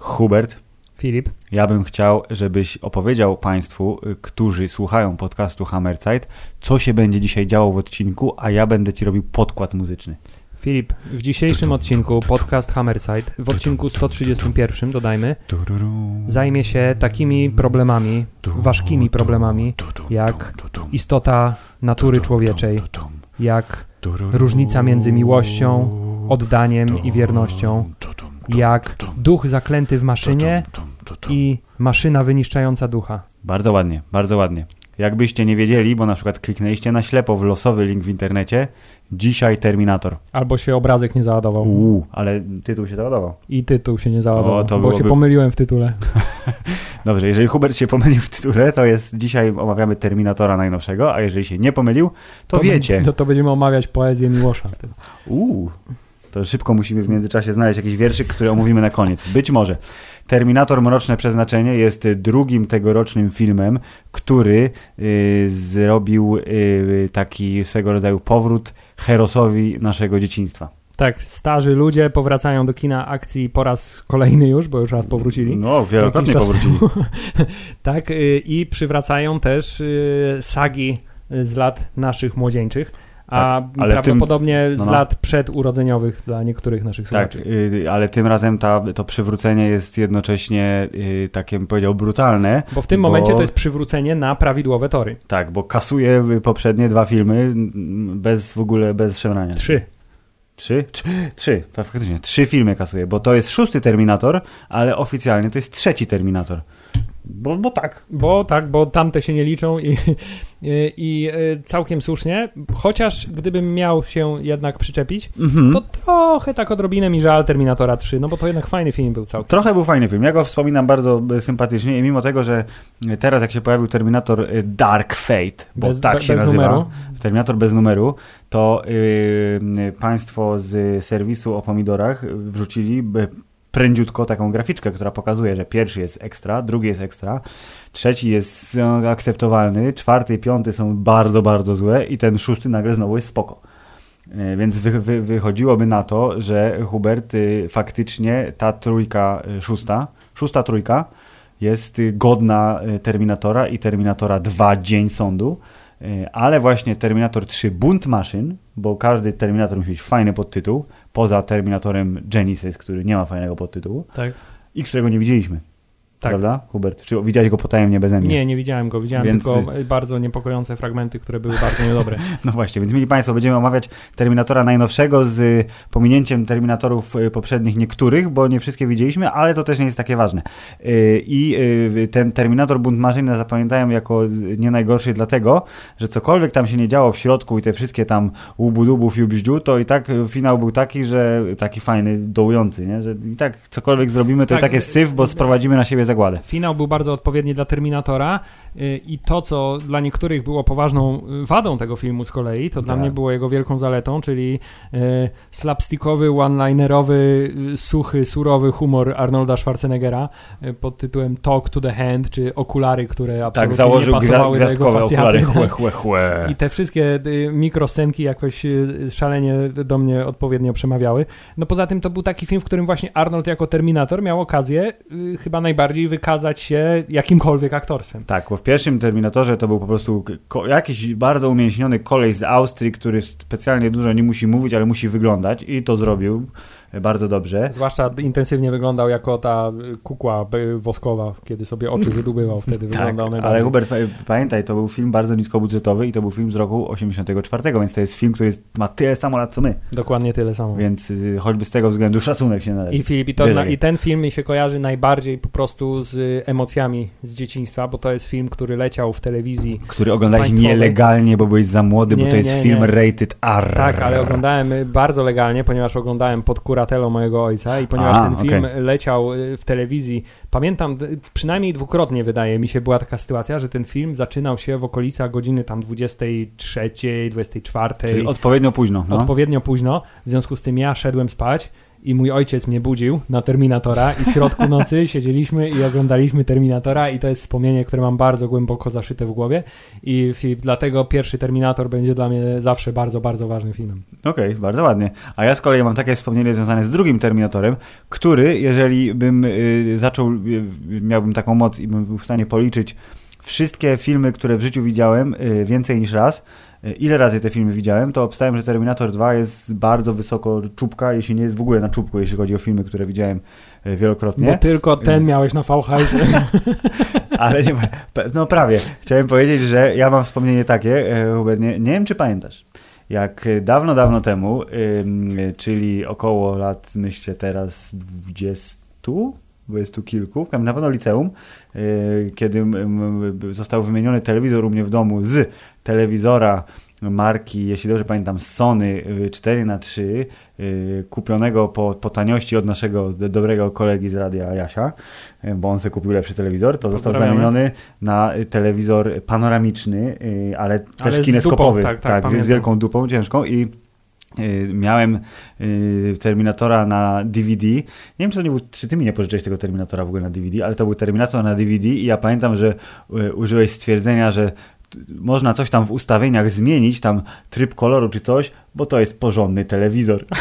Hubert, Filip, ja bym chciał, żebyś opowiedział Państwu, y, którzy słuchają podcastu Hammerzeit, co się będzie dzisiaj działo w odcinku, a ja będę Ci robił podkład muzyczny. Filip, w dzisiejszym odcinku podcast Hammerside, w odcinku 131 dodajmy, zajmie się takimi problemami, ważkimi problemami, jak istota natury człowieczej, jak różnica między miłością, oddaniem i wiernością, jak duch zaklęty w maszynie i maszyna wyniszczająca ducha. Bardzo ładnie, bardzo ładnie. Jakbyście nie wiedzieli, bo na przykład kliknęliście na ślepo w losowy link w internecie, dzisiaj Terminator. Albo się obrazek nie załadował. Uuu, ale tytuł się załadował. I tytuł się nie załadował, O, to bo się byłoby- pomyliłem w tytule. Dobrze, jeżeli Hubert się pomylił w tytule, to jest dzisiaj omawiamy Terminatora najnowszego, a jeżeli się nie pomylił, to, wiecie. No to będziemy omawiać poezję Miłosza. Uuu, to szybko musimy w międzyczasie znaleźć jakiś wierszyk, który omówimy na koniec. Być może. Terminator Mroczne Przeznaczenie jest drugim tegorocznym filmem, który y, zrobił y, taki swego rodzaju powrót herosowi naszego dzieciństwa. Tak, starzy ludzie powracają do kina akcji po raz kolejny już, bo już raz powrócili. No, wielokrotnie powrócili. Tak, y, i przywracają też y, sagi y, z lat naszych młodzieńczych, a Tak, ale w tym- prawdopodobnie z no, no. lat przedurodzeniowych dla niektórych naszych Tak, słuchaczy. y, ale tym razem ta, to przywrócenie jest jednocześnie, y, takie bym powiedział, brutalne. Bo w tym bo- momencie to jest przywrócenie na prawidłowe tory. Tak, bo kasuje poprzednie dwa filmy bez w ogóle, bez szemrania. Trzy. Trzy? Trzy, trzy, faktycznie. Trzy filmy kasuje, bo to jest szósty Terminator, ale oficjalnie to jest trzeci Terminator. Bo, bo tak. Bo tak, bo tamte się nie liczą i, i, i y, całkiem słusznie. Chociaż gdybym miał się jednak przyczepić, Mhm. to trochę tak odrobinę mi żal Terminatora 3, no bo to jednak fajny film był całkiem. Trochę był fajny film. Ja go wspominam bardzo e, sympatycznie i mimo tego, że e, teraz jak się pojawił Terminator e, Dark Fate, bo Bez- tak be- się nazywa, numeru. Terminator bez numeru, to yy, państwo z serwisu o pomidorach wrzucili e, prędziutko taką graficzkę, która pokazuje, że pierwszy jest ekstra, drugi jest ekstra, trzeci jest e, akceptowalny, czwarty i piąty są bardzo, bardzo złe i ten szósty nagle znowu jest spoko. E, Więc wy, wy, wychodziłoby na to, że Hubert y, faktycznie ta trójka y, szósta, szósta trójka jest y, godna Terminatora i Terminatora 2 Dzień Sądu, y, ale właśnie Terminator 3 Bunt Maszyn, bo każdy Terminator musi mieć fajny podtytuł, poza Terminatorem Genesis, który nie ma fajnego podtytułu Tak. i którego nie widzieliśmy. Tak. Prawda, Hubert? Czy widziałeś go potajemnie beze mnie? Nie, nie widziałem go. Widziałem Więc- tylko bardzo niepokojące fragmenty, które były bardzo niedobre. No właśnie, więc mieli Państwo, będziemy omawiać Terminatora najnowszego z y, pominięciem Terminatorów y, poprzednich niektórych, bo nie wszystkie widzieliśmy, ale to też nie jest takie ważne. Y, I ten Terminator Bunt Maszyn zapamiętają jako nie najgorszy dlatego, że cokolwiek tam się nie działo w środku i te wszystkie tam łubu-dubu, fiubździu, to i tak finał był taki, że taki fajny, dołujący, nie? że i tak cokolwiek zrobimy, to Tak, i tak jest syf, bo sprowadzimy na siebie zagładę. Finał był bardzo odpowiedni dla Terminatora y, i to, co dla niektórych było poważną y, wadą tego filmu z kolei, to dla Tak. mnie było jego wielką zaletą, czyli y, slapstickowy, one-linerowy, suchy, surowy humor Arnolda Schwarzeneggera pod tytułem Talk to the Hand, czy okulary, które absolutnie Tak, założył nie pasowały do jego okulary. Chłe, chłe, chłe. I te wszystkie mikroscenki jakoś szalenie do mnie odpowiednio przemawiały. No poza tym to był taki film, w którym właśnie Arnold jako Terminator miał okazję chyba najbardziej wykazać się jakimkolwiek aktorstwem. Tak, bo w pierwszym Terminatorze to był po prostu jakiś bardzo umięśniony kolej z Austrii, który specjalnie dużo nie musi mówić, ale musi wyglądać i to zrobił bardzo dobrze. Zwłaszcza intensywnie wyglądał jako ta y, kukła y, woskowa, kiedy sobie oczy wydubywał, wtedy Tak, wyglądał ale najbardziej. Hubert, pa- pamiętaj, to był film bardzo niskobudżetowy i to był film z roku 84, więc to jest film, który jest, ma tyle samo lat co my, Dokładnie tyle samo. więc y, choćby z tego względu szacunek się należy. I Filip, i, to, na, i ten film mi się kojarzy najbardziej po prostu z emocjami z dzieciństwa, bo to jest film, który leciał w telewizji Który oglądałeś nielegalnie, bo byłeś za młody, bo Nie, to jest nie, film nie. rated R. Tak, ale oglądałem y, bardzo legalnie, ponieważ oglądałem pod kuratelą mojego ojca i ponieważ ten film okej. leciał y, w telewizji, pamiętam, przynajmniej dwukrotnie wydaje mi się była taka sytuacja, że ten film zaczynał się w okolicach godziny tam 23, 24, Czyli odpowiednio późno. No. odpowiednio późno, w związku z tym ja szedłem spać i mój ojciec mnie budził na Terminatora i w środku nocy siedzieliśmy i oglądaliśmy Terminatora i to jest wspomnienie, które mam bardzo głęboko zaszyte w głowie i, i dlatego pierwszy Terminator będzie dla mnie zawsze bardzo, bardzo ważnym filmem. Okej, okay, bardzo ładnie. A ja z kolei mam takie wspomnienie związane z drugim Terminatorem, który, jeżeli bym y, zaczął, y, miałbym taką moc i bym był w stanie policzyć wszystkie filmy, które w życiu widziałem y, więcej niż raz, ile razy te filmy widziałem, to obstałem, że Terminator 2 jest bardzo wysoko czubka, jeśli nie jest w ogóle na czubku, jeśli chodzi o filmy, które widziałem y, wielokrotnie. Bo tylko ten miałeś na VHS. Ale nie, no prawie. Chciałem powiedzieć, że ja mam wspomnienie takie, Hubert, nie, nie wiem czy pamiętasz, jak dawno, dawno temu, czyli około lat, myślę teraz 20, dwudziestu kilku, na pewno liceum, kiedy został wymieniony telewizor u mnie w domu z telewizora marki, jeśli dobrze pamiętam, Sony 4 na 3 y, kupionego po, po taniości od naszego dobrego kolegi z radia Jasia, y, bo on sobie kupił lepszy telewizor, to został zamieniony na telewizor panoramiczny, ale też ale kineskopowy, dupą, tak, tak, tak z wielką dupą ciężką i Y, miałem y, Terminatora na DVD. Nie wiem, czy to nie był, czy ty mi nie pożyczyłeś tego Terminatora w ogóle na DVD, ale to był Terminator na DVD i ja pamiętam, że y, użyłeś stwierdzenia, że można coś tam w ustawieniach zmienić, tam tryb koloru czy coś, bo to jest porządny telewizor.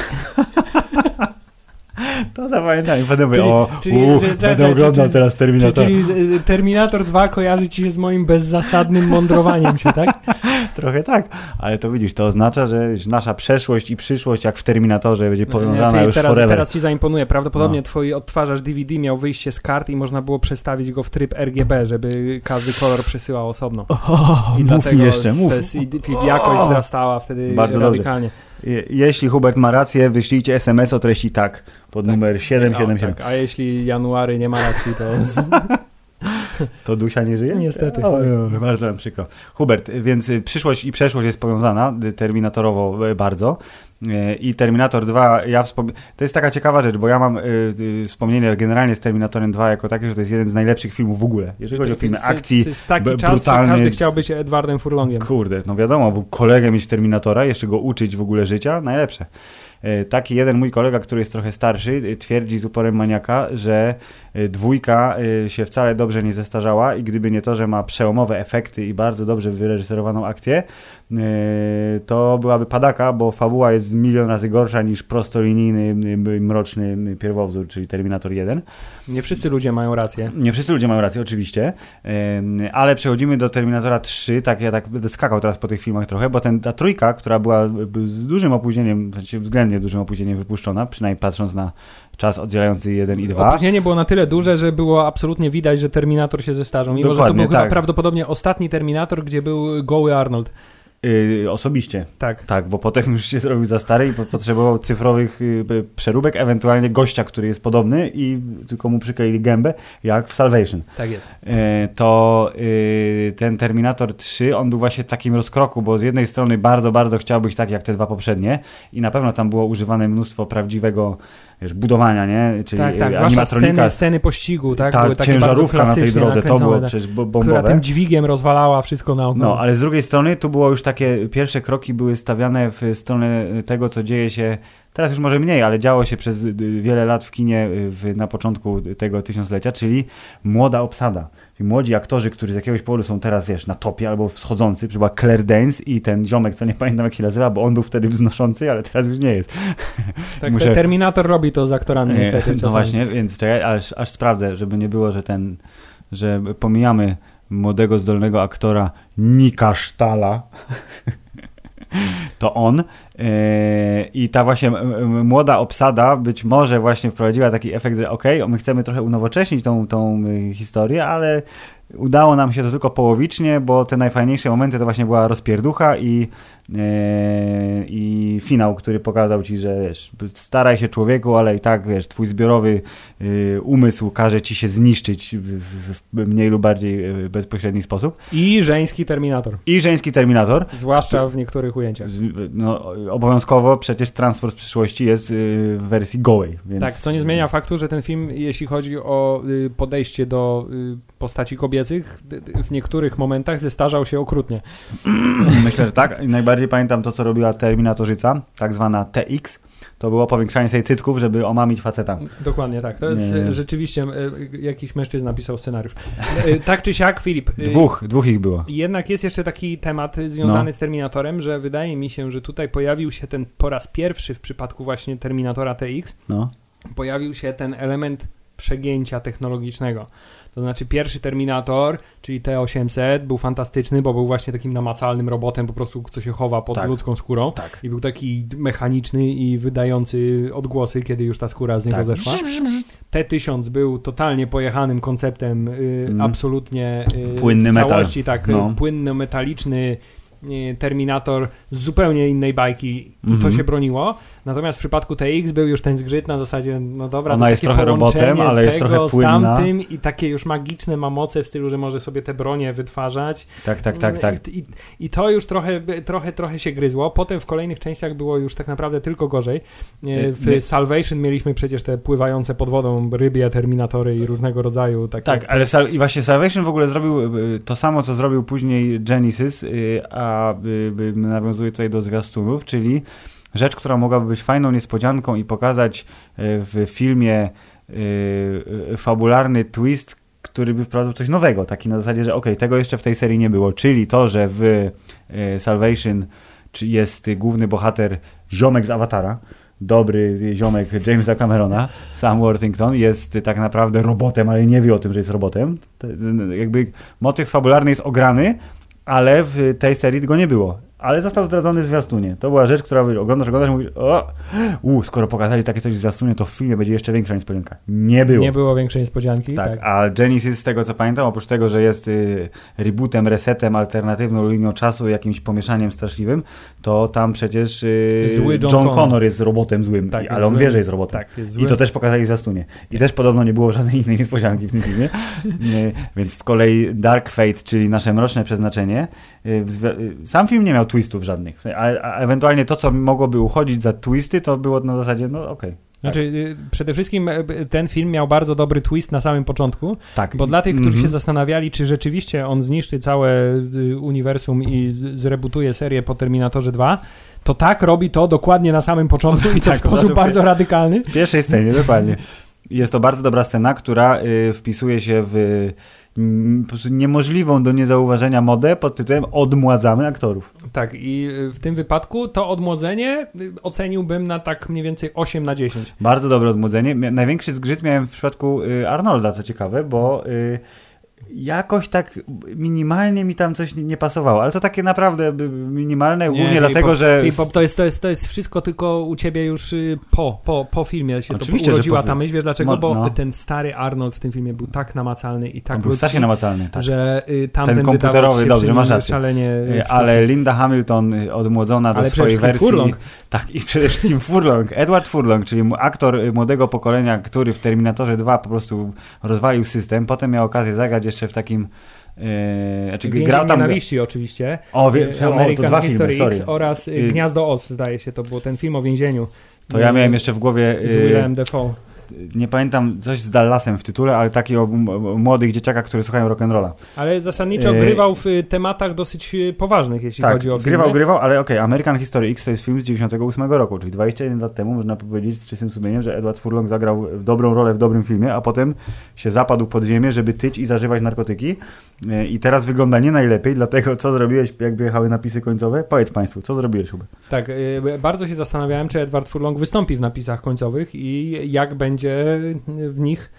To zapamiętam i potem mówię, o, czyli, uu, że, będę oglądał czyli, teraz Terminator. Czyli, czyli Terminator 2 kojarzy ci się z moim bezzasadnym mądrowaniem się, tak? Trochę tak, ale to widzisz, to oznacza, że nasza przeszłość i przyszłość, jak w Terminatorze, będzie powiązana już teraz, forever. Teraz ci zaimponuje. Prawdopodobnie no. twój odtwarzacz DVD miał wyjście z kart i można było przestawić go w tryb RGB, żeby każdy kolor przesyłał osobno. Oh, I mów dlatego jeszcze, mów. Te, jakość wzrastała wtedy Bardzo radykalnie. Dobrze. Jeśli Hubert ma rację, wyślijcie SMS o treści tak pod tak. numer 777. No, tak. A jeśli January nie ma racji, to... To Dusia nie żyje? Niestety. O, bardzo nam przykro. Hubert, więc przyszłość i przeszłość jest powiązana terminatorowo e, bardzo. I Terminator 2, ja wspom... to jest taka ciekawa rzecz, bo ja mam y, y, wspomnienie generalnie z Terminatorem 2 jako takie, że to jest jeden z najlepszych filmów w ogóle, jeżeli chodzi o filmy akcji, jest taki b- czas, każdy chciał być Edwardem Furlongiem. Kurde, no wiadomo, był kolegę mieć Terminatora, jeszcze go uczyć w ogóle życia, najlepsze. E, taki jeden mój kolega, który jest trochę starszy, twierdzi z uporem maniaka, że dwójka się wcale dobrze nie zestarzała i gdyby nie to, że ma przełomowe efekty i bardzo dobrze wyreżyserowaną akcję, to byłaby padaka, bo fabuła jest milion razy gorsza niż prostolinijny, mroczny pierwowzór, czyli Terminator 1. Nie wszyscy ludzie mają rację. Nie wszyscy ludzie mają rację, oczywiście, ale przechodzimy do Terminatora 3, tak ja tak będę skakał teraz po tych filmach trochę, bo ten, ta trójka, która była z dużym opóźnieniem, względnie względnie dużym opóźnieniem wypuszczona, przynajmniej patrząc na czas oddzielający 1 i 2. Opóźnienie było na tyle duże, że było absolutnie widać, że Terminator się zestarzał. Mimo, Dokładnie, że to był tak. prawdopodobnie ostatni Terminator, gdzie był goły Arnold. Yy, osobiście. Tak. Tak, bo potem już się zrobił za stary i potrzebował cyfrowych yy, przeróbek, ewentualnie gościa, który jest podobny i tylko mu przykleili gębę, jak w Salvation. Tak jest. Yy, to y, ten Terminator 3, on był właśnie w takim rozkroku, bo z jednej strony bardzo, bardzo chciał być tak jak te dwa poprzednie i na pewno tam było używane mnóstwo prawdziwego wiesz, budowania, nie? Czyli tak, tak, animatronika. Sceny, sceny pościgu, tak? Ta ciężarówka na tej drodze, to było przecież bombowe. Która tym dźwigiem rozwalała wszystko na No, ale z drugiej strony tu było już takie, pierwsze kroki były stawiane w stronę tego, co dzieje się Teraz już może mniej, ale działo się przez wiele lat w kinie w, na początku tego tysiąclecia, czyli młoda obsada. Młodzi aktorzy, którzy z jakiegoś powodu są teraz, wiesz, na topie albo wschodzący, chyba Claire Danes i ten ziomek, co nie pamiętam jak się nazywa, bo on był wtedy wznoszący, ale teraz już nie jest. Tak, Muszę... Terminator robi to z aktorami niestety. No czasami. właśnie, więc czekaj, aż, aż sprawdzę, żeby nie było, że ten, że pomijamy młodego, zdolnego aktora Nika Sztala. to on. E, I ta właśnie młoda obsada być może właśnie wprowadziła taki efekt, że ok, my chcemy trochę unowocześnić tą, tą y, historię, ale Udało nam się to tylko połowicznie, bo te najfajniejsze momenty to właśnie była rozpierducha i, i finał, który pokazał ci, że wiesz, staraj się człowieku, ale i tak wiesz, twój zbiorowy y, umysł każe ci się zniszczyć w, mniej lub bardziej e, bezpośredni sposób. I żeński Terminator. I żeński Terminator. Zwłaszcza w niektórych ujęciach. No, obowiązkowo przecież transport przyszłości jest y, w wersji gołej. Więc... Tak, co nie zmienia faktu, że ten film, jeśli chodzi o y, podejście do postaci kobiety, kobiecych w niektórych momentach zestarzał się okrutnie. Myślę, że tak. I najbardziej pamiętam to, co robiła Terminatorzyca, tak zwana TX. To było powiększanie sobie cycków, żeby omamić faceta. Dokładnie tak. To jest nie, nie. rzeczywiście e, jakiś mężczyzna napisał scenariusz. E, tak czy siak, Filip. E, dwóch, dwóch ich było. Jednak jest jeszcze taki temat związany no. z Terminatorem, że wydaje mi się, że tutaj pojawił się ten po raz pierwszy w przypadku właśnie Terminatora TX. No. Pojawił się ten element przegięcia technologicznego. To znaczy pierwszy Terminator, czyli T-800 był fantastyczny, bo był właśnie takim namacalnym robotem, po prostu co się chowa pod tak. ludzką skórą tak. i był taki mechaniczny i wydający odgłosy, kiedy już ta skóra z niego tak. zeszła. T-1000 był totalnie pojechanym konceptem, y, mm. absolutnie y, płynny w całości, metal. tak, no. płynny, metaliczny Terminator z zupełnie innej bajki i mm -hmm. to mhm. się broniło. Natomiast w przypadku TX był już ten zgrzyt na zasadzie, no dobra, Ona jest trochę robotem, ale jest trochę płynna. z tamtym i takie już magiczne ma moce w stylu, że może sobie te bronie wytwarzać. Tak, tak, tak, tak. I, i, i to już trochę, trochę, trochę się gryzło. Potem w kolejnych częściach było już tak naprawdę tylko gorzej. W nie. Salvation mieliśmy przecież te pływające pod wodą rybie, terminatory i różnego rodzaju takie. Tak, ale i właśnie Salvation w ogóle zrobił y, to samo, co zrobił później Genesis, a nawiązuje tutaj do zwiastunów, czyli rzecz, która mogłaby być fajną niespodzianką i pokazać e, w filmie e, e, fabularny twist, który by wprowadził coś nowego, taki na zasadzie, że ok, tego jeszcze w tej serii nie było, czyli to, że w Salvation jest główny bohater ziomek z Awatara, dobry ziomek Jamesa Camerona, Sam Worthington, jest tak naprawdę robotem, ale nie wie o tym, że jest robotem. jakby motyw fabularny jest ograny, ale w tej serii go nie było ale został zdradzony w zwiastunie. To była rzecz, która oglądasz, oglądasz i mówisz, o, u, skoro pokazali takie coś w zwiastunie, to w filmie będzie jeszcze większa niespodzianka. Nie było. Nie było większej niespodzianki. Tak, tak. a Genesis, z tego co pamiętam, oprócz tego, że jest y, rebootem, resetem, alternatywną linią czasu, jakimś pomieszaniem straszliwym, to tam przecież y, Zły John, John Connor. jest robotem złym, tak, ale on zły. wie, że jest robotem. Tak, jest I to też pokazali w zwiastunie. I też podobno nie było żadnej innej niespodzianki w tym filmie. y, więc z kolei Dark Fate, czyli nasze mroczne przeznaczenie, y, y, sam film nie miał twistów żadnych. A, a, ewentualnie to, co mogłoby uchodzić za twisty, to było na zasadzie, no okej. Okay. Znaczy, tak. przede wszystkim e, ten film miał bardzo dobry twist na samym początku, tak. bo dla tych, którzy mm -hmm. się zastanawiali, czy rzeczywiście on zniszczy całe y, uniwersum i zrebutuje serię po Terminatorze 2, to tak robi to dokładnie na samym początku i to tak, w sposób bardzo radykalny. W pierwszej scenie, dokładnie. Jest to bardzo dobra scena, która y, wpisuje się w Mm, po prostu niemożliwą do niezauważenia modę pod tytułem odmładzamy aktorów. Tak i w tym wypadku to odmłodzenie y, oceniłbym na tak mniej więcej 8 na 10. Bardzo dobre odmłodzenie. Największy zgrzyt miałem w przypadku y, Arnolda, co ciekawe, bo y, jakoś tak minimalnie mi tam coś nie pasowało, ale to takie naprawdę minimalne, nie, głównie dlatego, że... Hip-hop to jest, to, jest, to jest wszystko tylko u ciebie już y, po, po, po filmie się Oczywiście, to urodziła po... ta myśl, wiesz dlaczego? Bo no. ten stary Arnold w tym filmie był tak namacalny i tak On był strasznie namacalny, tak. że y, tamten ten komputerowy, dobrze, masz rację. Y, ale Linda Hamilton odmłodzona do swojej wersji... Furlong. Tak, i przede wszystkim Furlong, Edward Furlong, czyli aktor młodego pokolenia, który w Terminatorze 2 po prostu rozwalił system, potem miał okazję zagrać jeszcze w takim Yy, znaczy, grał tam... nienawiści oczywiście. O, wie, o, to dwa History filmy, X oraz yy, Gniazdo Oz, zdaje się, to był ten film o więzieniu. To ja miałem jeszcze w głowie... Z Willem Dafoe nie pamiętam, coś z Dallasem w tytule, ale taki o, młodych dzieciakach, które słuchają rock'n'rolla. Ale zasadniczo e... grywał w y, tematach dosyć y, poważnych, jeśli tak, chodzi o film. grywał, grywał, ale okej, okay, American History X to jest film z 98 roku, czyli 21 lat temu można powiedzieć z czystym sumieniem, że Edward Furlong zagrał dobrą rolę w dobrym filmie, a potem się zapadł pod ziemię, żeby tyć i zażywać narkotyki i teraz wygląda nie najlepiej, dlatego co zrobiłeś, jak wyjechały napisy końcowe? Powiedz Państwu, co zrobiłeś, Hubert? Tak, y, bardzo się zastanawiałem, czy Edward Furlong wystąpi w napisach końcowych i jak będzie w nich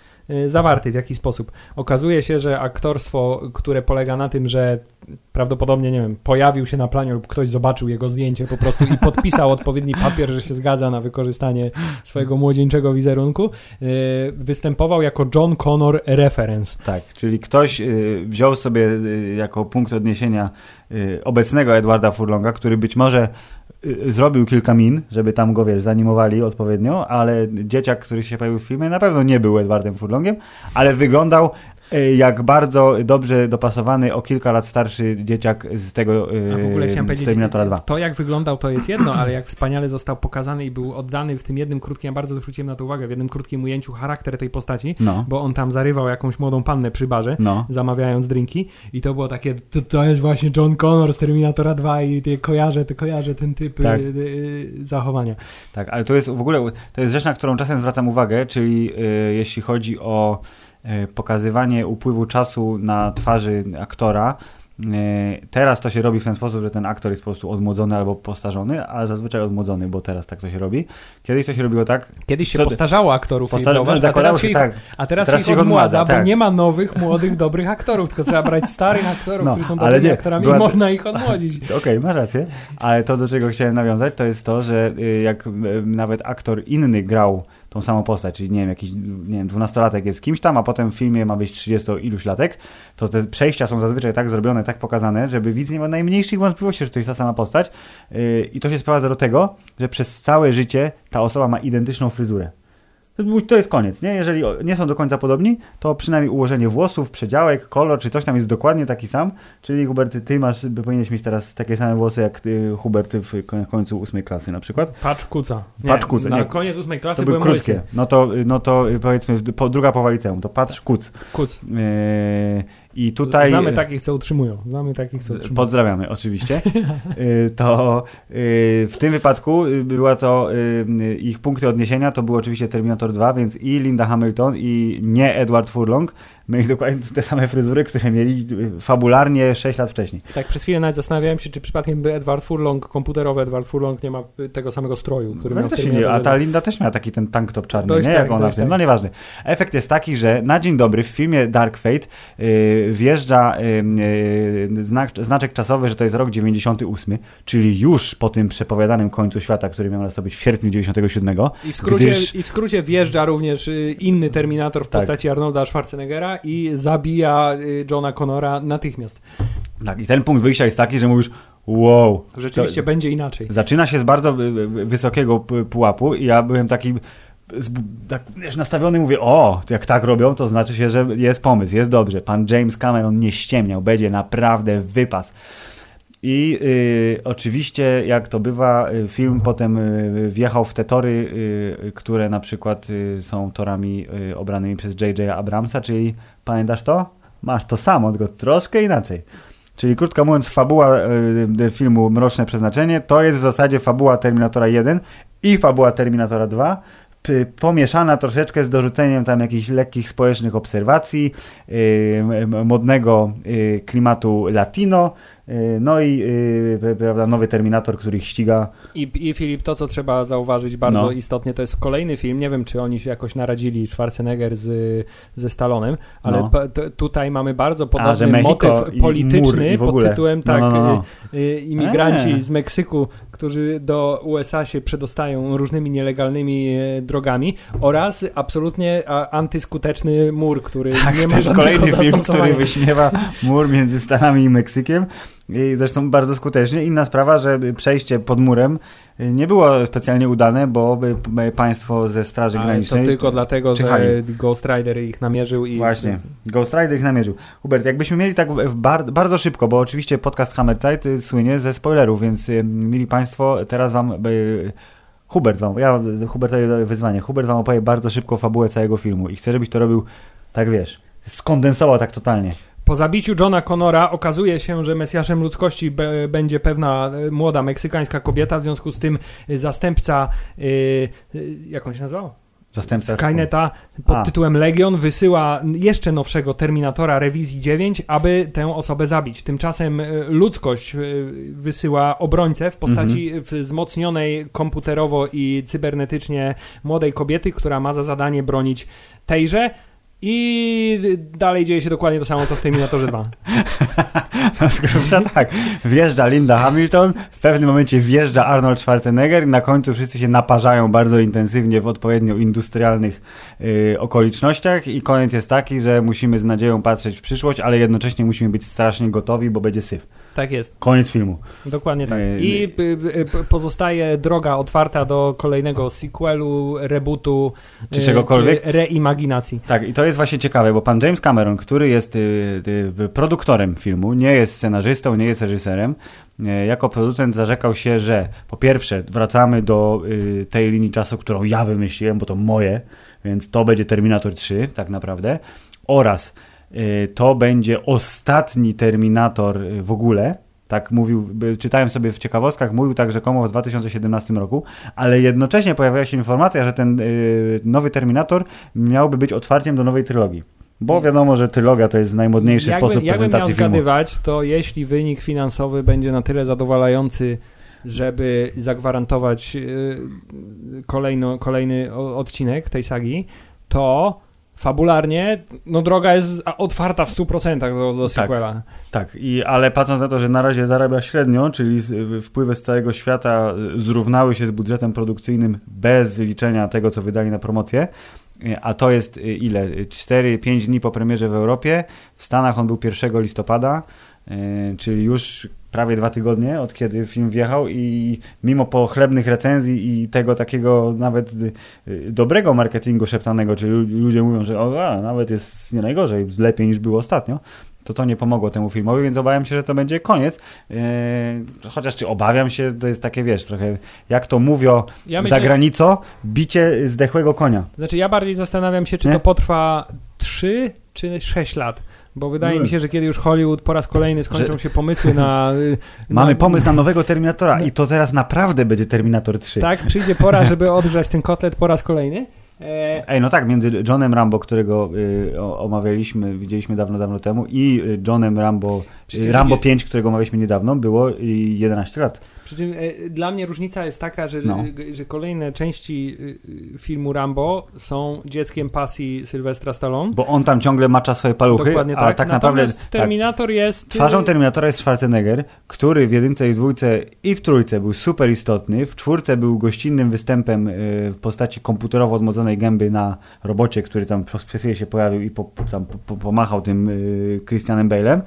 zawarty, w jaki sposób. Okazuje się, że aktorstwo, które polega na tym, że prawdopodobnie, nie wiem, pojawił się na planie lub ktoś zobaczył jego zdjęcie po prostu i podpisał odpowiedni papier, że się zgadza na wykorzystanie swojego młodzieńczego wizerunku, y, występował jako John Connor reference. Tak, czyli ktoś y, wziął sobie jako punkt odniesienia obecnego Edwarda Furlonga, który być może Y, zrobił kilka min, żeby tam go, wiesz, zanimowali odpowiednio, ale dzieciak, który się pojawił w filmie, na pewno nie był Edwardem Furlongiem, ale wyglądał Jak bardzo dobrze dopasowany o kilka lat starszy dzieciak z tego A w ogóle e, chciałem powiedzieć, Terminatora 2. to jak wyglądał to jest jedno, ale jak wspaniale został pokazany i był oddany w tym jednym krótkim, ja bardzo zwróciłem na to uwagę, w jednym krótkim ujęciu charakter tej postaci, No, bo on tam zarywał jakąś młodą pannę przy barze, no. zamawiając drinki i to było takie, to, to jest właśnie John Connor z Terminatora 2 i ty kojarzę, ty kojarzę ten typ Tak. y, y, zachowania. Tak, ale to jest w ogóle, to jest rzecz, na którą czasem zwracam uwagę, czyli y, jeśli chodzi o pokazywanie upływu czasu na twarzy aktora, y, teraz to się robi w ten sposób, że ten aktor jest po prostu odmłodzony albo postarzony, ale zazwyczaj odmłodzony, bo teraz tak to się robi. Kiedyś to się robiło tak, Kiedyś się Co- postarzało aktorów, postarza- zauważ, a teraz się ich, tak, a teraz teraz się ich odmładza, odmładza, bo tak. nie ma nowych, młodych, dobrych aktorów, tylko trzeba brać starych aktorów, No, którzy są dobrymi nie, aktorami była i można ich odmłodzić. Okej, masz rację, ale to, do czego chciałem nawiązać, to jest to, że y, jak y, nawet aktor inny grał tą samą postać, czyli nie wiem, jakiś nie wiem, dwunastolatek jest kimś tam, a potem w filmie ma być 30 iluś latek, to te przejścia są zazwyczaj tak zrobione, tak pokazane, żeby widz nie miał najmniejszych wątpliwości, że to jest ta sama postać y, i to się sprowadza do tego, że przez całe życie ta osoba ma identyczną fryzurę. To- jest koniec, nie? Jeżeli nie są do końca podobni, to przynajmniej ułożenie włosów, przedziałek, kolor, czy coś tam jest dokładnie taki sam. Czyli Hubert, ty- masz, powinieneś mieć teraz takie same włosy jak ty, Hubert w ko- końcu ósmej klasy na przykład. Patrz kuca. Nie, Patrz kuca, Na nie. koniec ósmej klasy To były byłem krótkie. łysy. No to, no to powiedzmy po, druga połowa liceum, to patrz kuc. Kuc. Yy, I tutaj... Znamy takich, co utrzymują. Znamy takich, co utrzymują. Pozdrawiamy oczywiście. Y, to y, w tym wypadku y, była to y, y, ich punkty odniesienia to był oczywiście Terminator 2, więc i Linda Hamilton i nie Edward Furlong mieli dokładnie te same fryzury, które mieli fabularnie 6 lat wcześniej. Tak, przez chwilę nawet zastanawiałem się, czy przypadkiem by Edward Furlong, komputerowy Edward Furlong nie ma tego samego stroju, który miał No, też nie, a ta Linda też miała taki ten tank top czarny, Dość nie? tak, Jak ona w tym. tak. No nieważne. Efekt jest taki, że na dzień dobry w filmie Dark Fate y, wjeżdża y, y, znak, znaczek czasowy, że to jest rok 98, czyli już po tym przepowiadanym końcu świata, który miał nastąpić w sierpniu 97. I w, skrócie, Gdyż- I w skrócie wjeżdża również y, inny Terminator w Tak. postaci Arnolda Schwarzeneggera i zabija y, Johna Connora natychmiast. Tak, i ten punkt wyjścia jest taki, że mówisz wow. Rzeczywiście będzie inaczej. Zaczyna się z bardzo y, y, wysokiego pułapu i ja byłem taki tak, wiesz, nastawiony, mówię, o, jak tak robią, to znaczy się, że jest pomysł, jest dobrze. Pan James Cameron nie ściemniał, będzie naprawdę wypas. I y, oczywiście, jak to bywa, y, film potem y, wjechał w te tory, y, które na przykład y, są torami y, obranymi przez J.J. Abramsa, czyli pamiętasz to? Masz to samo, tylko troszkę inaczej. Czyli krótko mówiąc, fabuła filmu Mroczne Przeznaczenie to jest w zasadzie fabuła Terminatora 1 i fabuła Terminatora 2, p- pomieszana troszeczkę z dorzuceniem tam jakichś lekkich społecznych obserwacji, modnego klimatu latino, no i p- prawda, nowy Terminator, który ich ściga. I, I Filip, to co trzeba zauważyć bardzo No. istotnie, to jest kolejny film, nie wiem czy oni się jakoś naradzili, Schwarzenegger z, ze Stalonem, ale No. pa- t, tutaj mamy bardzo A, podobny Mexico motyw polityczny pod tytułem No, tak, no, no, no. y, y, imigranci Eee. z Meksyku, którzy do USA się przedostają różnymi nielegalnymi e, drogami oraz absolutnie a, antyskuteczny mur, który Tak, nie ma żadnego kolejny film, który wyśmiewa mur między Stanami i Meksykiem. I zresztą bardzo skutecznie. Inna sprawa, że przejście pod murem y, nie było specjalnie udane, bo państwo ze Straży Ale to Granicznej... tylko dlatego, czyhali. że Ghost Rider ich namierzył i Właśnie, Ghost Rider ich namierzył. Hubert, jakbyśmy mieli tak bar bardzo szybko, bo oczywiście podcast Hammerzeit y, słynie ze spoilerów, więc y, mili Państwo, teraz Wam... Hubert Wam, ja Hubertowi daję wyzwanie, Hubert Wam opowie bardzo szybko fabułę całego filmu i chcę, żebyś to robił, tak wiesz, skondensował tak totalnie. Po zabiciu Johna Connora okazuje się, że Mesjaszem ludzkości be, będzie pewna e, młoda meksykańska kobieta, w związku z tym e, zastępca, e, jak on się nazywał? Zastępca... Skyneta pod A. tytułem Legion wysyła jeszcze nowszego Terminatora Rewizji 9, aby tę osobę zabić. Tymczasem ludzkość wysyła obrońcę w postaci wzmocnionej komputerowo i cybernetycznie młodej kobiety, która ma za zadanie bronić tejże. I dalej dzieje się dokładnie to samo, co w Terminatorze 2. No z tak. Wjeżdża Linda Hamilton, w pewnym momencie wjeżdża Arnold Schwarzenegger i na końcu wszyscy się naparzają bardzo intensywnie w odpowiednio industrialnych y, okolicznościach i koniec jest taki, że musimy z nadzieją patrzeć w przyszłość, ale jednocześnie musimy być strasznie gotowi, bo będzie syf. Tak jest, Koniec filmu. dokładnie tak. Yy, I y, pozostaje droga otwarta do kolejnego sequelu, rebootu, Czy czegokolwiek? Czy reimaginacji. Tak, i to jest właśnie ciekawe, bo pan James Cameron, który jest produktorem filmu, nie jest scenarzystą, nie jest reżyserem, jako producent zarzekał się, że po pierwsze wracamy do tej linii czasu, którą ja wymyśliłem, bo to moje, więc to będzie Terminator 3 tak naprawdę, oraz to będzie ostatni Terminator y, w ogóle, tak mówił, czytałem sobie w ciekawostkach, mówił tak rzekomo w 2017 roku, ale jednocześnie pojawiła się informacja, że ten y, nowy Terminator miałby być otwarciem do nowej trylogii. Bo wiadomo, że trylogia to jest najmodniejszy Jakby- sposób jakbym miał prezentacji filmu. zgadywać, to jeśli wynik finansowy będzie na tyle zadowalający, żeby zagwarantować kolejno, kolejny odcinek tej sagi, to fabularnie no droga jest otwarta w 100% do, do Tak. sequela. Tak, i, ale patrząc na to, że na razie zarabia średnio, czyli wpływy z całego świata y, zrównały się z budżetem produkcyjnym bez liczenia tego, co wydali na promocję, y, a to jest y, ile? 4-5 dni po premierze w Europie. W Stanach on był 1 listopada, czyli już prawie dwa tygodnie od kiedy film wjechał i mimo pochlebnych recenzji i tego takiego nawet y, dobrego marketingu szeptanego, czyli lu- ludzie mówią, że o, a, nawet jest nie najgorzej, lepiej niż było ostatnio, to to nie pomogło temu filmowi, więc obawiam się, że to będzie koniec. Yy, chociaż czy obawiam się, to jest takie, wiesz, trochę jak to mówią Ja za granicą, bicie zdechłego konia. Znaczy ja bardziej zastanawiam się, czy Nie? to potrwa 3 czy 6 lat. Bo wydaje mi się, że kiedy już Hollywood po raz kolejny skończą Że- się pomysły na... y, Mamy na, pomysł na nowego Terminatora i to teraz naprawdę będzie Terminator 3. Tak, przyjdzie pora, żeby odgrzać ten kotlet po raz kolejny. E, Ej, no tak, między Johnem Rambo, którego y, omawialiśmy, widzieliśmy dawno, dawno temu i y, Johnem Rambo, y, Rambo wiecie- 5, którego omawialiśmy niedawno, było y, 11 lat. Przy czym e, dla mnie różnica jest taka, że, No. że, że kolejne części y, y, filmu Rambo są dzieckiem pasji Sylwestra Stallone. Bo on tam ciągle macza swoje paluchy, Dokładnie a tak. tak naprawdę... Tak, Terminator jest... y, Twarzą Terminatora jest Schwarzenegger, który w jedynce i w dwójce i w trójce był super istotny. W czwórce był gościnnym występem y, w postaci komputerowo odmłodzonej gęby na robocie, który tam przez się pojawił i po, tam po, po, pomachał tym y, Christianem Bale'em.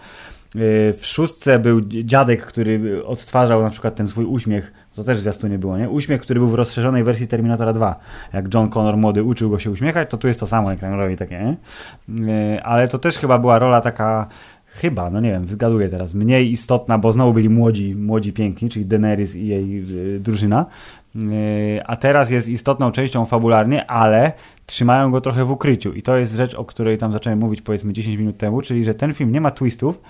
Y, w szóstce był dziadek, który odtwarzał na przykład ten swój uśmiech, to też zwiastunie było, nie? Uśmiech, który był w rozszerzonej wersji Terminatora 2. Jak John Connor młody uczył go się uśmiechać, to tu jest to samo, jak tam robi takie, nie? Y, Ale to też chyba była rola taka chyba, no nie wiem, zgaduję teraz, mniej istotna, bo znowu byli młodzi, młodzi piękni, czyli Daenerys i jej y, drużyna, a teraz jest istotną częścią fabularnie, ale trzymają go trochę w ukryciu i to jest rzecz, o której tam zacząłem mówić powiedzmy 10 minut temu, czyli że ten film nie ma twistów,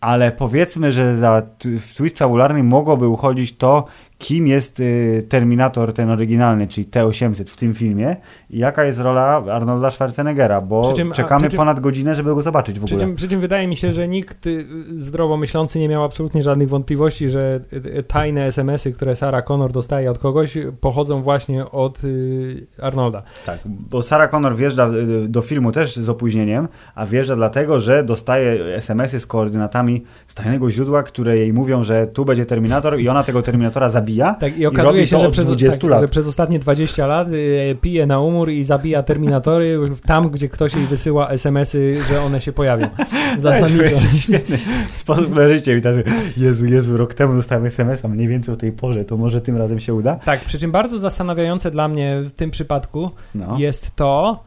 ale powiedzmy, że za w twist fabularny mogłoby uchodzić to, kim jest y, Terminator ten oryginalny, czyli T-800 w tym filmie i jaka jest rola Arnolda Schwarzeneggera, bo Przy czym- czekamy przy czym- ponad godzinę, żeby go zobaczyć w Przy ogóle. czym, przy czym wydaje mi się, że nikt y, zdrowo myślący nie miał absolutnie żadnych wątpliwości, że y, tajne SMS-y, które Sarah Connor dostaje od kogoś, pochodzą właśnie od y, Arnolda. Tak, bo Sarah Connor wjeżdża do filmu też z opóźnieniem, a wjeżdża dlatego, że dostaje SMS-y z koordynatami z tajnego źródła, które jej mówią, że tu będzie Terminator i ona tego Terminatora zabija. Tak, i I okazuje robi się, że przez, 20 tak, że przez ostatnie 20 lat y, pije na umór i zabija Terminatory tam, gdzie ktoś jej wysyła SMS-y, że one się pojawią. Zasadniczo. Świetny sposób na życie. I tak, Jezu, Jezu, rok temu dostałem SMS-a mniej więcej o tej porze, to może tym razem się uda? Tak, przy czym bardzo zastanawiające dla mnie w tym przypadku No. jest to,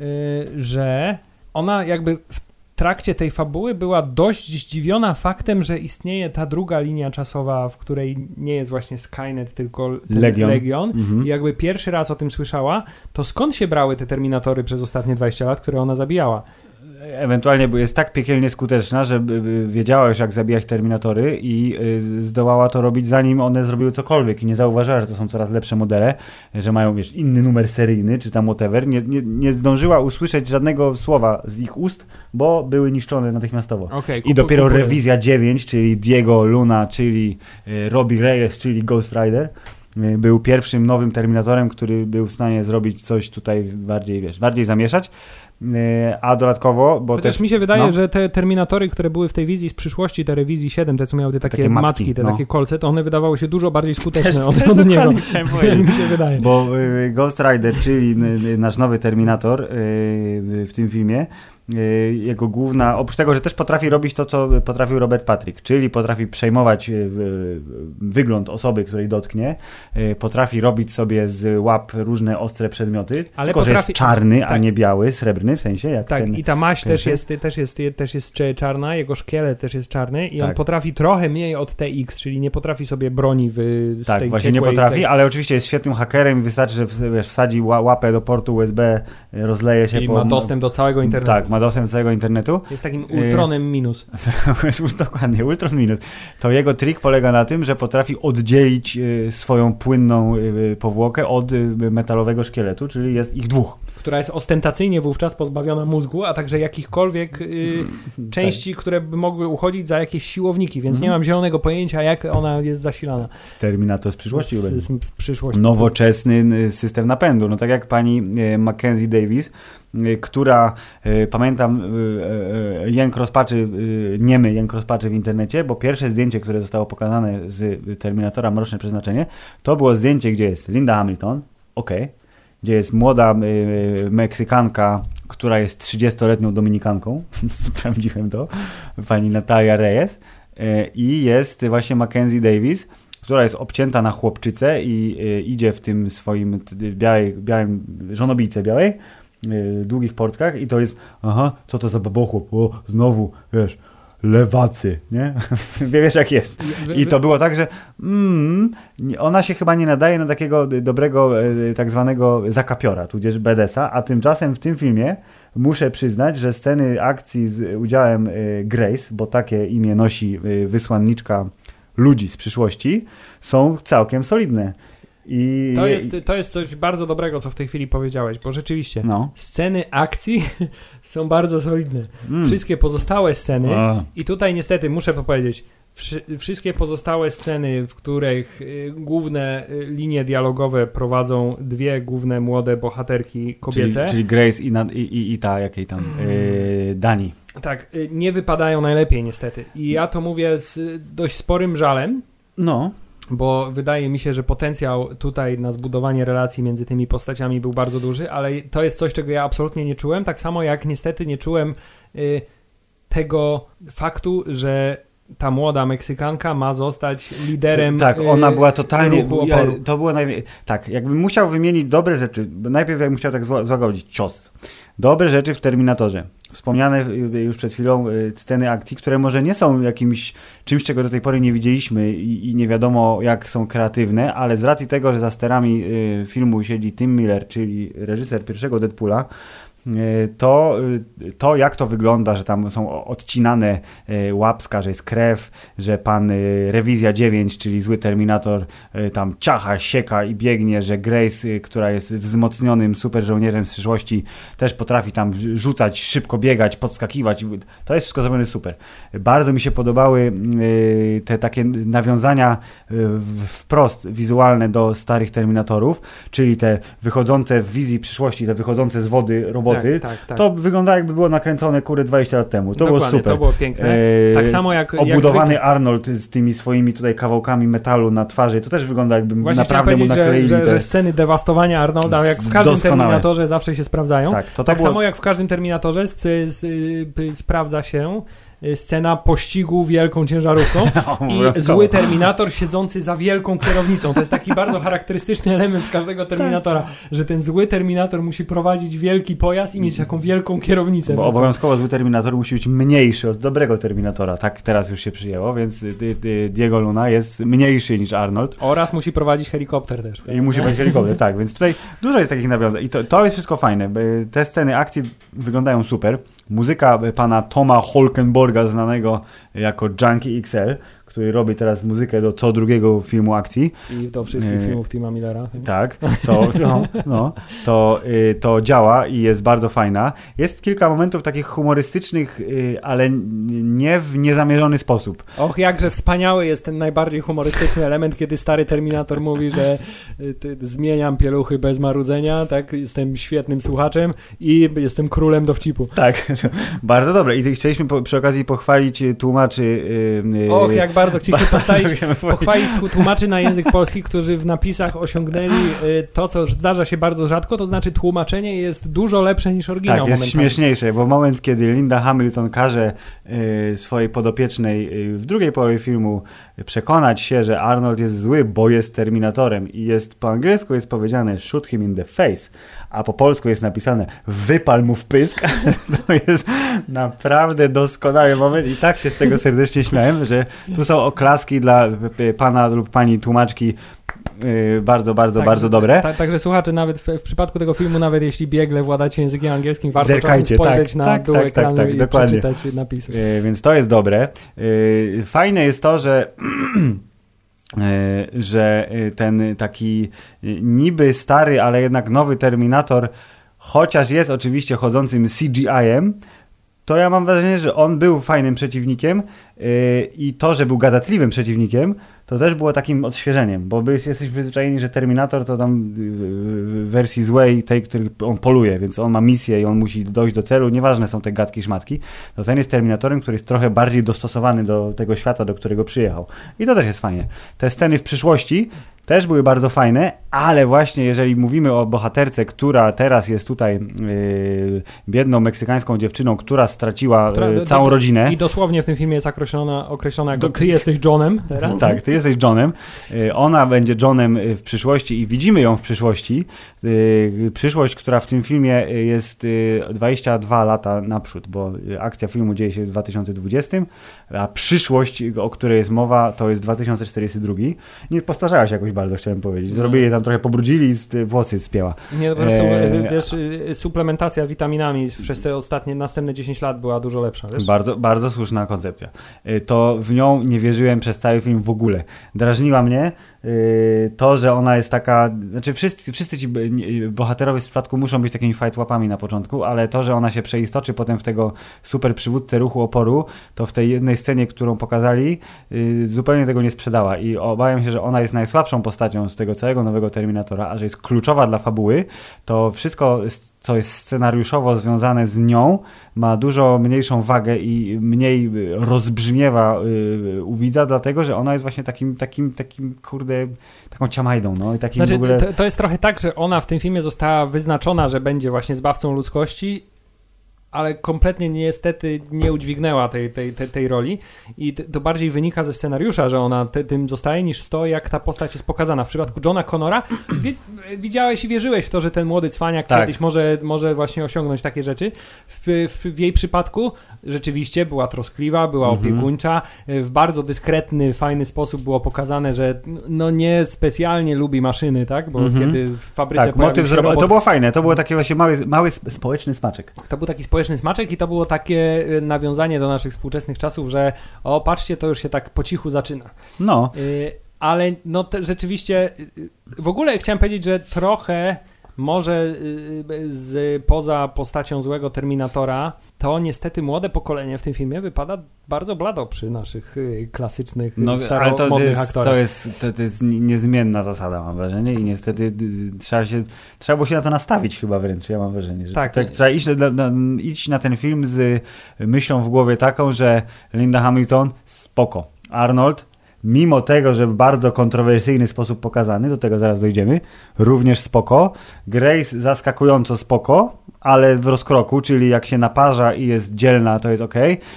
y, że ona jakby w trakcie tej fabuły była dość zdziwiona faktem, że istnieje ta druga linia czasowa, w której nie jest właśnie Skynet, tylko Legion. Legion. Mhm. I jakby pierwszy raz o tym słyszała, to skąd się brały te Terminatory przez ostatnie 20 lat, które ona zabijała? Ewentualnie jest tak piekielnie skuteczna, że wiedziała już jak zabijać Terminatory i y, zdołała to robić zanim one zrobiły cokolwiek i nie zauważyła, że to są coraz lepsze modele, że mają wiesz, inny numer seryjny czy tam whatever. Nie, nie, nie zdążyła usłyszeć żadnego słowa z ich ust, bo były niszczone natychmiastowo. Okay, I dopiero rewizja 9, czyli Diego Luna, czyli y, Robbie Reyes, czyli Ghost Rider, y, był pierwszym nowym Terminatorem, który był w stanie zrobić coś tutaj bardziej, wiesz, bardziej zamieszać. Y, A dodatkowo, bo Chociaż też mi się wydaje, no. że te Terminatory, które były w tej wizji z przyszłości, te rewizji 7, te co miały te takie, takie macki, macki, te no. takie kolce, to one wydawały się dużo bardziej skuteczne Też- od, też od niego. powiedzieć. mi się wydaje. Bo y, Ghost Rider, czyli nasz nowy Terminator y, w tym filmie, jego główna, oprócz tego, że też potrafi robić to, co potrafił Robert Patrick, czyli potrafi przejmować y, y, wygląd osoby, której dotknie, y, potrafi robić sobie z łap różne ostre przedmioty, Ale tylko że jest potrafi- czarny, a tak. nie biały, srebrny w sensie, jak Tak, ten... i ta maść też jest, też, jest, też jest czarna, jego szkielet też jest czarny i on Tak. potrafi trochę mniej od TX, czyli nie potrafi sobie broni wy, z Tak, właśnie nie potrafi, tej- ale oczywiście jest świetnym hakerem i wystarczy, że wiesz, wsadzi ła- łapę do portu USB, y, rozleje się I po... ma dostęp do całego internetu. Tak, ma dostęp do całego internetu. Jest takim ultronem minus. Jest Dokładnie, Ultron Minus. To jego trik polega na tym, że potrafi oddzielić y, swoją płynną y, powłokę od y, metalowego szkieletu, czyli jest ich dwóch. która jest ostentacyjnie wówczas pozbawiona mózgu, a także jakichkolwiek y, części, które by mogły uchodzić za jakieś siłowniki, więc nie Mhm. mam zielonego pojęcia, jak ona jest zasilana Terminator z przyszłości. z, z, z przyszłości. Nowoczesny y, system napędu. No tak jak pani y, Mackenzie Davis, y, która y, pamiętam y, y, y, jęk rozpaczy, y, niemy jęk rozpaczy w internecie, bo pierwsze zdjęcie, które zostało pokazane z Terminatora Mroczne Przeznaczenie, to było zdjęcie, gdzie jest Linda Hamilton, ok, gdzie jest młoda y, Meksykanka, która jest 30-letnią Dominikanką, sprawdziłem to, pani Natalia Reyes y, i jest właśnie Mackenzie Davis, która jest obcięta na chłopczycę i y, idzie w tym swoim białej, białym żonobijce białej, y, długich portkach i to jest, aha, co to za babochłop, o, znowu, wiesz, lewacy, nie? Wiesz jak jest. I to było tak, że mm, ona się chyba nie nadaje na takiego dobrego e, tak zwanego zakapiora, tudzież BDS-a, a tymczasem w tym filmie muszę przyznać, że sceny akcji z udziałem e, Grace, bo takie imię nosi e, wysłanniczka ludzi z przyszłości, są całkiem solidne. I, To jest, to jest coś bardzo dobrego, co w tej chwili powiedziałeś, bo rzeczywiście No. sceny akcji są bardzo solidne. Mm. Wszystkie pozostałe sceny, A. i tutaj niestety muszę powiedzieć, wszy, wszystkie pozostałe sceny, w których y, główne y, linie dialogowe prowadzą dwie główne młode bohaterki Czyli, kobiece, czyli Grace i, i, i, i ta, jakiej tam, e, Dani. tak, y, nie wypadają najlepiej niestety. I ja to mówię z dość sporym żalem, No, bo wydaje mi się, że potencjał tutaj na zbudowanie relacji między tymi postaciami był bardzo duży, ale to jest coś, czego ja absolutnie nie czułem, tak samo jak niestety nie czułem y, tego faktu, że ta młoda Meksykanka ma zostać liderem. Tak, y, ona była totalnie. Ja, to było najwie... Tak, jakbym musiał wymienić dobre rzeczy, najpierw jakbym chciał tak zła- złagodzić cios. Dobre rzeczy w Terminatorze. Wspomniane y, już przed chwilą y, sceny akcji, które może nie są jakimś czymś, czego do tej pory nie widzieliśmy i, i nie wiadomo jak są kreatywne, ale z racji tego, że za sterami y, filmu siedzi Tim Miller, czyli reżyser pierwszego Deadpoola, to, y, to jak to wygląda, że tam są odcinane y, łapska, że jest krew, że pan y, Rewizja 9, czyli zły Terminator, tam ciacha, sieka i biegnie, że Grace, która jest wzmocnionym super żołnierzem z przyszłości, też potrafi tam rzucać, szybko biegać, podskakiwać. To jest wszystko zrobione super. Bardzo mi się podobały te takie nawiązania wprost wizualne do starych Terminatorów, czyli te wychodzące w wizji przyszłości, te wychodzące z wody roboty. Tak, tak, tak. To wygląda jakby było nakręcone kurde 20 lat temu. To Dokładnie, było super. To było piękne. E, tak samo jak. jak Obudowany zwykle- Arnold z tymi swoimi tutaj kawałkami metalu na twarzy, to też wygląda jakby Właśnie naprawdę mu że, nakleili że, te... że sceny dewastowania Arnolda, jak w każdym Doskonałe. Terminatorze, zawsze się sprawdzają. Tak, to, to tak było... samo jak w każdym Terminatorze z, z, y, sprawdza się scena pościgu wielką ciężarówką i Obowiązkowo. zły Terminator siedzący za wielką kierownicą. To jest taki bardzo charakterystyczny element każdego Terminatora, że ten zły Terminator musi prowadzić wielki pojazd i mieć taką wielką kierownicę. Bo obowiązkowo zły Terminator musi być mniejszy od dobrego Terminatora. Tak teraz już się przyjęło, więc y, y, Diego Luna jest mniejszy niż Arnold. Oraz musi prowadzić helikopter też. I musi być helikopter, tak, więc tutaj dużo jest takich nawiązań i to, to jest wszystko fajne. Te sceny akcji wyglądają super. Muzyka pana Toma Holkenborga, znanego jako Junkie XL, który robi teraz muzykę do co drugiego filmu akcji. I do wszystkich Nie. filmów Tima Millera. Tak, to, no, no, to, y, to działa i jest bardzo fajna. Jest kilka momentów takich humorystycznych, y, ale nie w niezamierzony sposób. Och, jakże wspaniały jest ten najbardziej humorystyczny element, kiedy stary Terminator mówi, że y, zmieniam pieluchy bez marudzenia, tak, jestem świetnym słuchaczem i jestem królem dowcipu. Tak, bardzo dobre. I chcieliśmy po, przy okazji pochwalić tłumaczy. y, y, Och, jak bardzo chcieliśmy postawić, pochwalić tłumaczy na język polski, którzy w napisach osiągnęli y, to, co zdarza się bardzo rzadko, to znaczy tłumaczenie jest dużo lepsze niż oryginał. Tak, jest momentami. śmieszniejsze, bo moment, kiedy Linda Hamilton każe y, swojej podopiecznej y, w drugiej połowie filmu przekonać się, że Arnold jest zły, bo jest Terminatorem i jest po angielsku jest powiedziane shoot him in the face, a po polsku jest napisane wypal mu w pysk, to jest naprawdę doskonały moment i tak się z tego serdecznie śmiałem, że tu są oklaski dla pana lub pani tłumaczki Yy, bardzo, bardzo, tak, bardzo dobre. Tak, także słuchacze, nawet w, w, przypadku tego filmu, nawet jeśli biegle władacie językiem angielskim, warto Zerkajcie, czasem spojrzeć tak, na tak, dół tak, ekranu tak, tak, i dokładnie. przeczytać napisy. Yy, więc to jest dobre. Yy, fajne jest to, że że e, ten taki e, niby stary, ale jednak nowy Terminator, chociaż jest oczywiście chodzącym CGI-em, to ja mam wrażenie, że on był fajnym przeciwnikiem i to, że był gadatliwym przeciwnikiem, to też było takim odświeżeniem, bo jesteś przyzwyczajeni, że Terminator to tam w wersji złej, tej, który on poluje, więc on ma misję i on musi dojść do celu, nieważne są te gadki szmatki, to ten jest Terminatorem, który jest trochę bardziej dostosowany do tego świata, do którego przyjechał. I to też jest fajnie. Te sceny w przyszłości też były bardzo fajne, ale właśnie jeżeli mówimy o bohaterce, która teraz jest tutaj yy, biedną meksykańską dziewczyną, która straciła która, yy, całą do, rodzinę. I dosłownie w tym filmie jest określona, określona jako ty jesteś Johnem teraz. Tak, ty jesteś Johnem. Yy, ona będzie Johnem y, w przyszłości i widzimy ją w przyszłości. Y, przyszłość, która w tym filmie jest 22 y, lata naprzód, bo akcja filmu dzieje się w 2020, a przyszłość, o której jest mowa, to jest 2042. Nie postarzała się jakoś bardzo, chciałem powiedzieć. Zrobili no. tam trochę pobrudzili i włosy spięła. Nie, po prostu, e... wiesz, suplementacja witaminami przez te ostatnie, następne 10 lat była dużo lepsza, wiesz? Bardzo, bardzo słuszna koncepcja. E, to w nią nie wierzyłem przez cały film w ogóle. Drażniła mnie, to, że ona jest taka, znaczy wszyscy, wszyscy ci bohaterowie w przypadku muszą być takimi fightłapami na początku, ale to, że ona się przeistoczy potem w tego super przywódcę ruchu oporu, to w tej jednej scenie, którą pokazali, yy, zupełnie tego nie sprzedała. I obawiam się, że ona jest najsłabszą postacią z tego całego nowego Terminatora, a że jest kluczowa dla fabuły, to wszystko, co jest scenariuszowo związane z nią, ma dużo mniejszą wagę i mniej rozbrzmiewa yy, u widza, dlatego, że ona jest właśnie takim, takim, takim, kurde, taką ciamajdą, no i takim znaczy, w ogóle... To, to jest trochę tak, że ona w tym filmie została wyznaczona, że będzie właśnie zbawcą ludzkości ale kompletnie niestety nie udźwignęła tej, tej, tej, tej roli i to bardziej wynika ze scenariusza, że ona te, tym zostaje niż to, jak ta postać jest pokazana. W przypadku Johna Connora widziałeś i wierzyłeś w to, że ten młody cwaniak tak. kiedyś może, może właśnie osiągnąć takie rzeczy. W, w, w jej przypadku rzeczywiście była troskliwa, była mhm. opiekuńcza, w bardzo dyskretny, fajny sposób było pokazane, że no nie specjalnie lubi maszyny, tak? Bo mhm. kiedy w fabryce tak, motyw robot... To było fajne, to było taki właśnie mały, mały społeczny smaczek. To był taki społeczny smaczek i to było takie y, nawiązanie do naszych współczesnych czasów, że o, patrzcie, to już się tak po cichu zaczyna. No. Y, ale no rzeczywiście, y, w ogóle chciałem powiedzieć, że trochę może z, poza postacią złego Terminatora to niestety młode pokolenie w tym filmie wypada bardzo blado przy naszych y, klasycznych, no, ale to, to jest, aktorach. To jest, to, to jest niezmienna zasada, mam wrażenie i niestety trzeba się, trzeba było się na to nastawić chyba wręcz, ja mam wrażenie, że tak. tak trzeba iść na, na, iść na ten film z myślą w głowie taką, że Linda Hamilton spoko, Arnold mimo tego, że w bardzo kontrowersyjny sposób pokazany, do tego zaraz dojdziemy, również spoko. Grace zaskakująco spoko, ale w rozkroku, czyli jak się naparza i jest dzielna, to jest ok.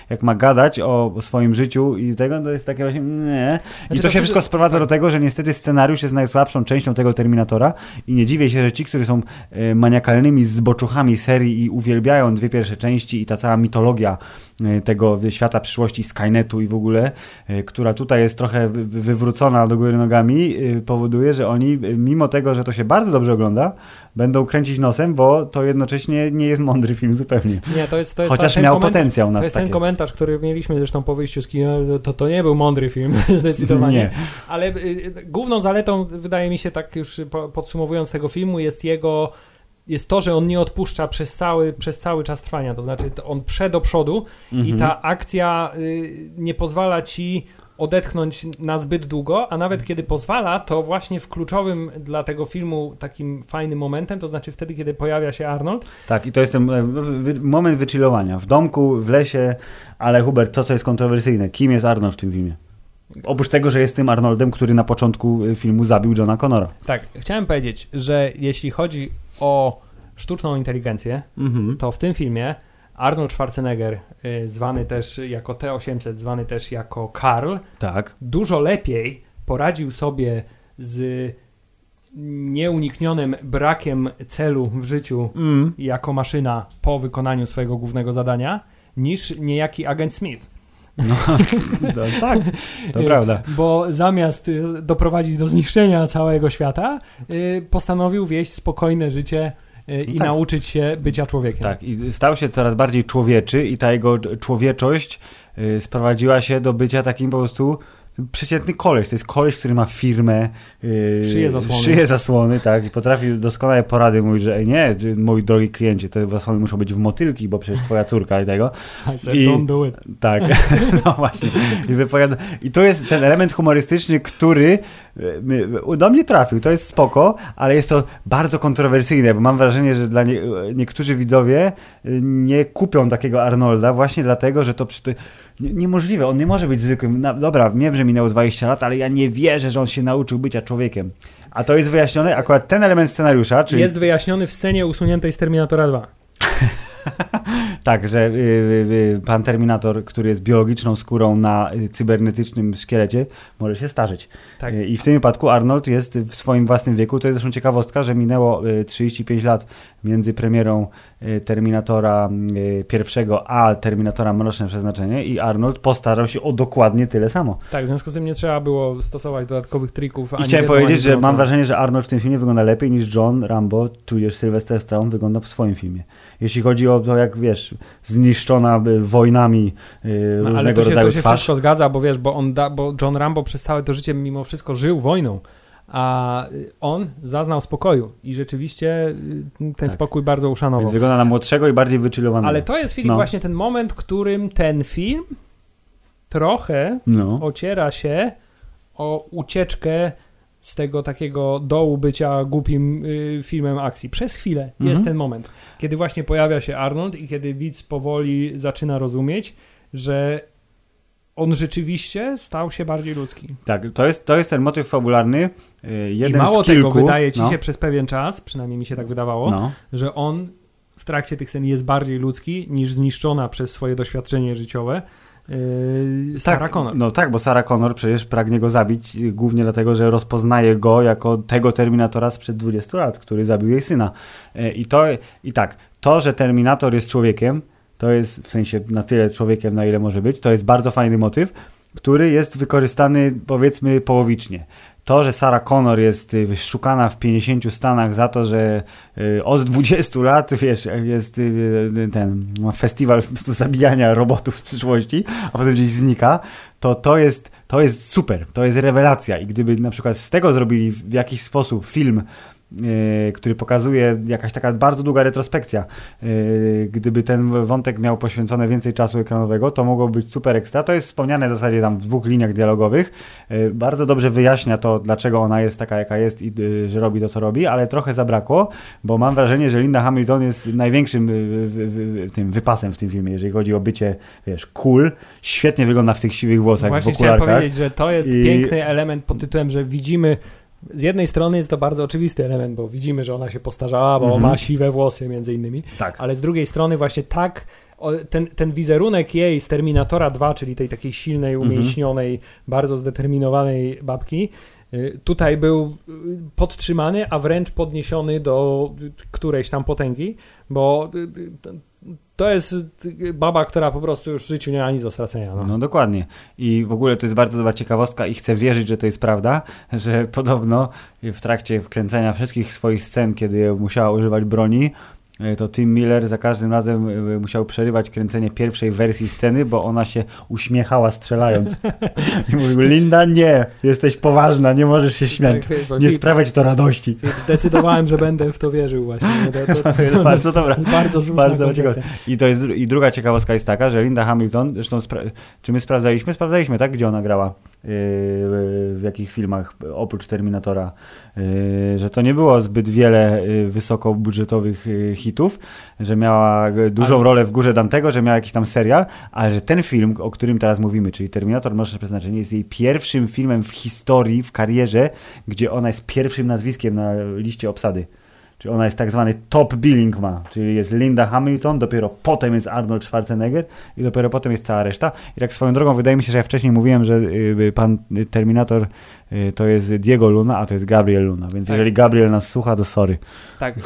Jak ma gadać o, swoim życiu i tego, to jest takie właśnie nie. I znaczy, to, to się wszystko sprowadza do tego, że niestety scenariusz jest najsłabszą częścią tego Terminatora i nie dziwię się, że ci, którzy są e, maniakalnymi zboczuchami serii i uwielbiają dwie pierwsze części i ta cała mitologia tego świata przyszłości Skynetu i w ogóle, e, która tutaj jest trochę wywrócona do góry nogami, powoduje, że oni mimo tego, że to się bardzo dobrze ogląda, będą kręcić nosem, bo to jednocześnie nie jest mądry film zupełnie. Nie, to jest, to jest Chociaż miał potencjał na To jest takie. ten komentarz, który mieliśmy zresztą po wyjściu z kina, to, to nie był mądry film, zdecydowanie. Nie. Ale y, y, główną zaletą, wydaje mi się, tak już podsumowując tego filmu, jest jego jest to, że on nie odpuszcza przez cały, przez cały czas trwania. To znaczy, on prze do przodu mhm. i ta akcja y, nie pozwala ci odetchnąć na zbyt długo, a nawet kiedy pozwala, to właśnie w kluczowym dla tego filmu takim fajnym momentem, to znaczy wtedy, kiedy pojawia się Arnold. Tak, i to jest ten e, moment wychillowania. W domku, w lesie, ale Hubert, to co jest kontrowersyjne, kim jest Arnold w tym filmie? Oprócz tego, że jest tym Arnoldem, który na początku y, filmu zabił Johna Connora. Tak, chciałem powiedzieć, że jeśli chodzi o sztuczną inteligencję, Mhm. to w tym filmie Arnold Schwarzenegger, y, zwany też jako T-800, zwany też jako Karl, Tak. dużo lepiej poradził sobie z nieuniknionym brakiem celu w życiu Mm. jako maszyna po wykonaniu swojego głównego zadania, niż niejaki agent Smith. No, tak, to Y, prawda. Bo zamiast y, doprowadzić do zniszczenia całego świata, y, postanowił wieść spokojne życie i Tak. nauczyć się bycia człowiekiem. Tak, i stał się coraz bardziej człowieczy i ta jego człowieczość sprowadziła się do bycia takim po prostu przeciętny koleś. To jest koleś, który ma firmę, y, Szyje zasłony. szyje zasłony, tak, i potrafi doskonale porady mówić, że "Ej, nie, moi drogi klienci, te zasłony muszą być w motylki, bo przecież twoja córka i tego. I said, I- don't do it. Tak, no właśnie. I, wypowiada... I to jest ten element humorystyczny, który y, my- do mnie trafił. To jest spoko, ale jest to bardzo kontrowersyjne, bo mam wrażenie, że dla nie... niektórzy widzowie y, nie kupią takiego Arnolda właśnie dlatego, że to przy... niemożliwe. On nie może być zwykłym. Na... Dobra, wiem, że minęło 20 lat, ale ja nie wierzę, że on się nauczył bycia człowiekiem. A to jest wyjaśnione, akurat ten element scenariusza, czyli Jest wyjaśniony w scenie usuniętej z Terminatora 2. Tak, że y, y, y, pan Terminator, który jest biologiczną skórą na y, cybernetycznym szkielecie, może się starzeć. Tak. Y, I w tym wypadku Arnold jest w swoim własnym wieku. To jest zresztą ciekawostka, że minęło y, 35 lat między premierą Terminatora y, pierwszego a Terminatora Mroczne Przeznaczenie i Arnold postarał się o dokładnie tyle samo. Tak, w związku z tym nie trzeba było stosować dodatkowych trików. I chciałem powiedzieć, że mam wrażenie, że Arnold w tym filmie wygląda lepiej niż John Rambo, tudzież Sylvester Stallone wygląda w swoim filmie. Jeśli chodzi o to, jak wiesz, zniszczona y, wojnami y, No, ale różnego to się, rodzaju to się twarz. wszystko zgadza, bo wiesz, bo, on da, bo John Rambo przez całe to życie mimo wszystko żył wojną, a on zaznał spokoju i rzeczywiście y, ten Tak. spokój bardzo uszanował. Więc wygląda na młodszego i bardziej wychillowanego. Ale to jest, Filip, No. właśnie ten moment, którym ten film trochę No. ociera się o ucieczkę z tego takiego dołu bycia głupim y, filmem akcji. Przez chwilę Mhm. jest ten moment, kiedy właśnie pojawia się Arnold i kiedy widz powoli zaczyna rozumieć, że on rzeczywiście stał się bardziej ludzki. Tak, to jest, to jest ten motyw fabularny. y, Jeden I mało z kilku. tego wydaje ci no. się przez pewien czas, przynajmniej mi się tak wydawało, No. że on w trakcie tych scen jest bardziej ludzki niż zniszczona przez swoje doświadczenie życiowe yy, Sarah tak, Connor. No tak, bo Sarah Connor przecież pragnie go zabić y, głównie dlatego, że rozpoznaje go jako tego Terminatora sprzed 20 lat, który zabił jej syna. Y, I to, i tak, to, że Terminator jest człowiekiem, to jest w sensie na tyle człowiekiem, na ile może być, to jest bardzo fajny motyw, który jest wykorzystany powiedzmy połowicznie. To, że Sarah Connor jest y, szukana w 50 stanach za to, że y, od 20 lat, wiesz, jest y, ten festiwal zabijania robotów z przyszłości, a potem gdzieś znika, to to jest, to jest super, to jest rewelacja. I gdyby na przykład z tego zrobili w jakiś sposób film, który pokazuje jakaś taka bardzo długa retrospekcja, y, gdyby ten wątek miał poświęcone więcej czasu ekranowego, to mogło być super ekstra. To jest wspomniane w zasadzie tam w dwóch liniach dialogowych. Y, Bardzo dobrze wyjaśnia to, dlaczego ona jest taka, jaka jest i że robi to, co robi, ale trochę zabrakło, bo mam wrażenie, że Linda Hamilton jest największym tym wypasem w tym filmie, jeżeli chodzi o bycie, wiesz, cool. Świetnie wygląda w tych siwych włosach, Właśnie w chciałem okularkach. powiedzieć, że to jest I- piękny element pod tytułem, że widzimy z jednej strony jest to bardzo oczywisty element, bo widzimy, że ona się postarzała, bo Mhm. ma siwe włosy między innymi, Tak. ale z drugiej strony właśnie tak ten, ten wizerunek jej z Terminatora 2, czyli tej takiej silnej, Mhm. umięśnionej, bardzo zdeterminowanej babki, y, tutaj był y, podtrzymany, a wręcz podniesiony do którejś tam potęgi, bo y, to- jest baba, która po prostu już w życiu nie ma nic do stracenia. No. No dokładnie. I w ogóle to jest bardzo dobra ciekawostka i chcę wierzyć, że to jest prawda, że podobno w trakcie wkręcenia wszystkich swoich scen, kiedy musiała używać broni, to Tim Miller za każdym razem e, musiał przerywać kręcenie pierwszej wersji sceny, bo ona się uśmiechała strzelając. I mówił, Linda, nie, jesteś poważna, nie możesz się śmiać. Tak, to- Nie sprawia ci to radości. Zdecydowałem, że będę w to wierzył właśnie. To, to, To jest bardzo dobra. Bardzo Bardzo ciekawe. I to jest i druga ciekawostka jest taka, że Linda Hamilton, zresztą czy my sprawdzaliśmy? Sprawdzaliśmy, tak? Gdzie ona grała? w jakich filmach oprócz Terminatora, że to nie było zbyt wiele wysokobudżetowych hitów, że miała dużą ale... rolę w górze Dantego, że miała jakiś tam serial, ale że ten film, o którym teraz mówimy, czyli Terminator Mroczne Przeznaczenie, jest jej pierwszym filmem w historii, w karierze, gdzie ona jest pierwszym nazwiskiem na liście obsady. Czyli ona jest tak zwany top billing ma, czyli jest Linda Hamilton, dopiero potem jest Arnold Schwarzenegger i dopiero potem jest cała reszta. I tak swoją drogą wydaje mi się, że ja wcześniej mówiłem, że y, pan Terminator y, to jest Diego Luna, a to jest Gabriel Luna, więc tak. jeżeli Gabriel nas słucha, to sorry. Tak, y,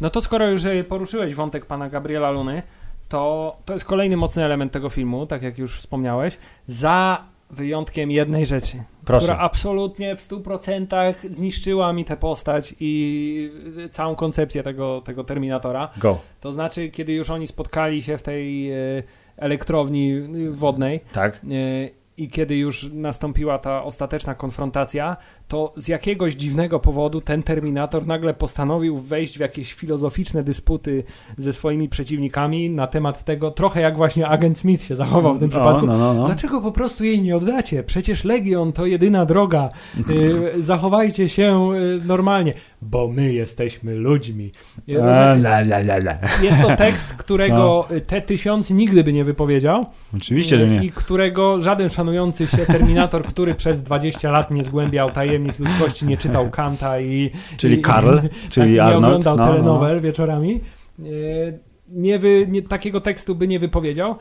no to skoro już poruszyłeś wątek pana Gabriela Luny, to to jest kolejny mocny element tego filmu, tak jak już wspomniałeś. Za wyjątkiem jednej rzeczy, Proszę. która absolutnie w 100% zniszczyła mi tę postać i całą koncepcję tego, tego Terminatora. Go. To znaczy, kiedy już oni spotkali się w tej e, elektrowni wodnej. Tak. E, I kiedy już nastąpiła ta ostateczna konfrontacja, to z jakiegoś dziwnego powodu ten Terminator nagle postanowił wejść w jakieś filozoficzne dysputy ze swoimi przeciwnikami na temat tego, trochę jak właśnie agent Smith się zachował w tym przypadku. No, no, no. Dlaczego po prostu jej nie oddacie? Przecież Legion to jedyna droga. Y, zachowajcie się y, normalnie, bo my jesteśmy ludźmi. Jest to tekst, którego no. T-1000 nigdy by nie wypowiedział. Oczywiście, że nie. I którego żaden szanujący się Terminator, który przez 20 lat nie zgłębiał tajemnic tajemnic ludzkości nie czytał Kanta i... Czyli i, Karl, czyli tak, Arnold. Nie oglądał no, telenowel no. wieczorami. Nie, wy, nie, takiego tekstu by nie wypowiedział.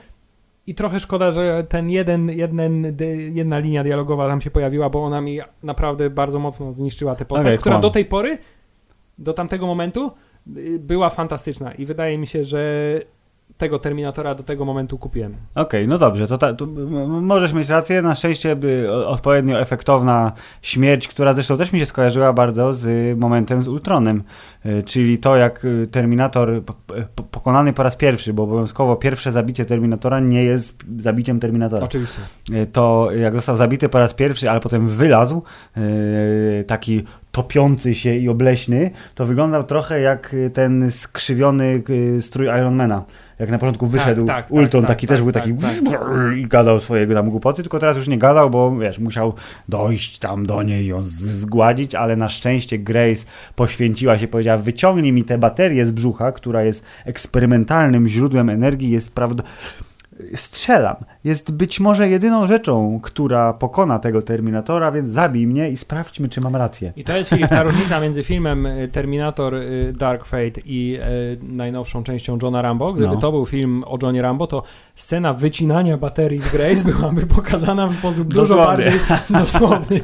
I trochę szkoda, że ten jeden, jeden, jedna linia dialogowa tam się pojawiła, bo ona mi naprawdę bardzo mocno zniszczyła tę postać, okay, która do tej pory, do tamtego momentu y, była fantastyczna. I wydaje mi się, że tego Terminatora do tego momentu kupiłem. Okej, okay, no dobrze, to, ta, to, możesz mieć rację. Na szczęście by odpowiednio efektowna śmierć, która zresztą też mi się skojarzyła bardzo z momentem z Ultronem, y, czyli to jak y, Terminator pokonany po raz pierwszy, bo obowiązkowo pierwsze zabicie Terminatora nie jest zabiciem Terminatora. Oczywiście. Y, to jak został zabity po raz pierwszy, ale potem wylazł, taki topiący się i obleśny, to wyglądał trochę jak ten skrzywiony strój Ironmana jak na początku wyszedł tak, tak, Ulton, tak, taki tak, też był tak, taki tak, tak. i gadał swojego tam głupoty, tylko teraz już nie gadał, bo wiesz, musiał dojść tam do niej i ją zgładzić, ale na szczęście Grace poświęciła się, powiedziała wyciągnij mi tę baterię z brzucha, która jest eksperymentalnym źródłem energii, jest prawdopodobnie strzelam. Jest być może jedyną rzeczą, która pokona tego Terminatora, więc zabij mnie i sprawdźmy, czy mam rację. I to jest Filip, ta różnica między filmem y, Terminator y, Dark Fate i e, najnowszą częścią Johna Rambo. Gdyby no. to był film o Johnie Rambo, to scena wycinania baterii z Grace byłaby pokazana w sposób dużo bardziej dosłowny.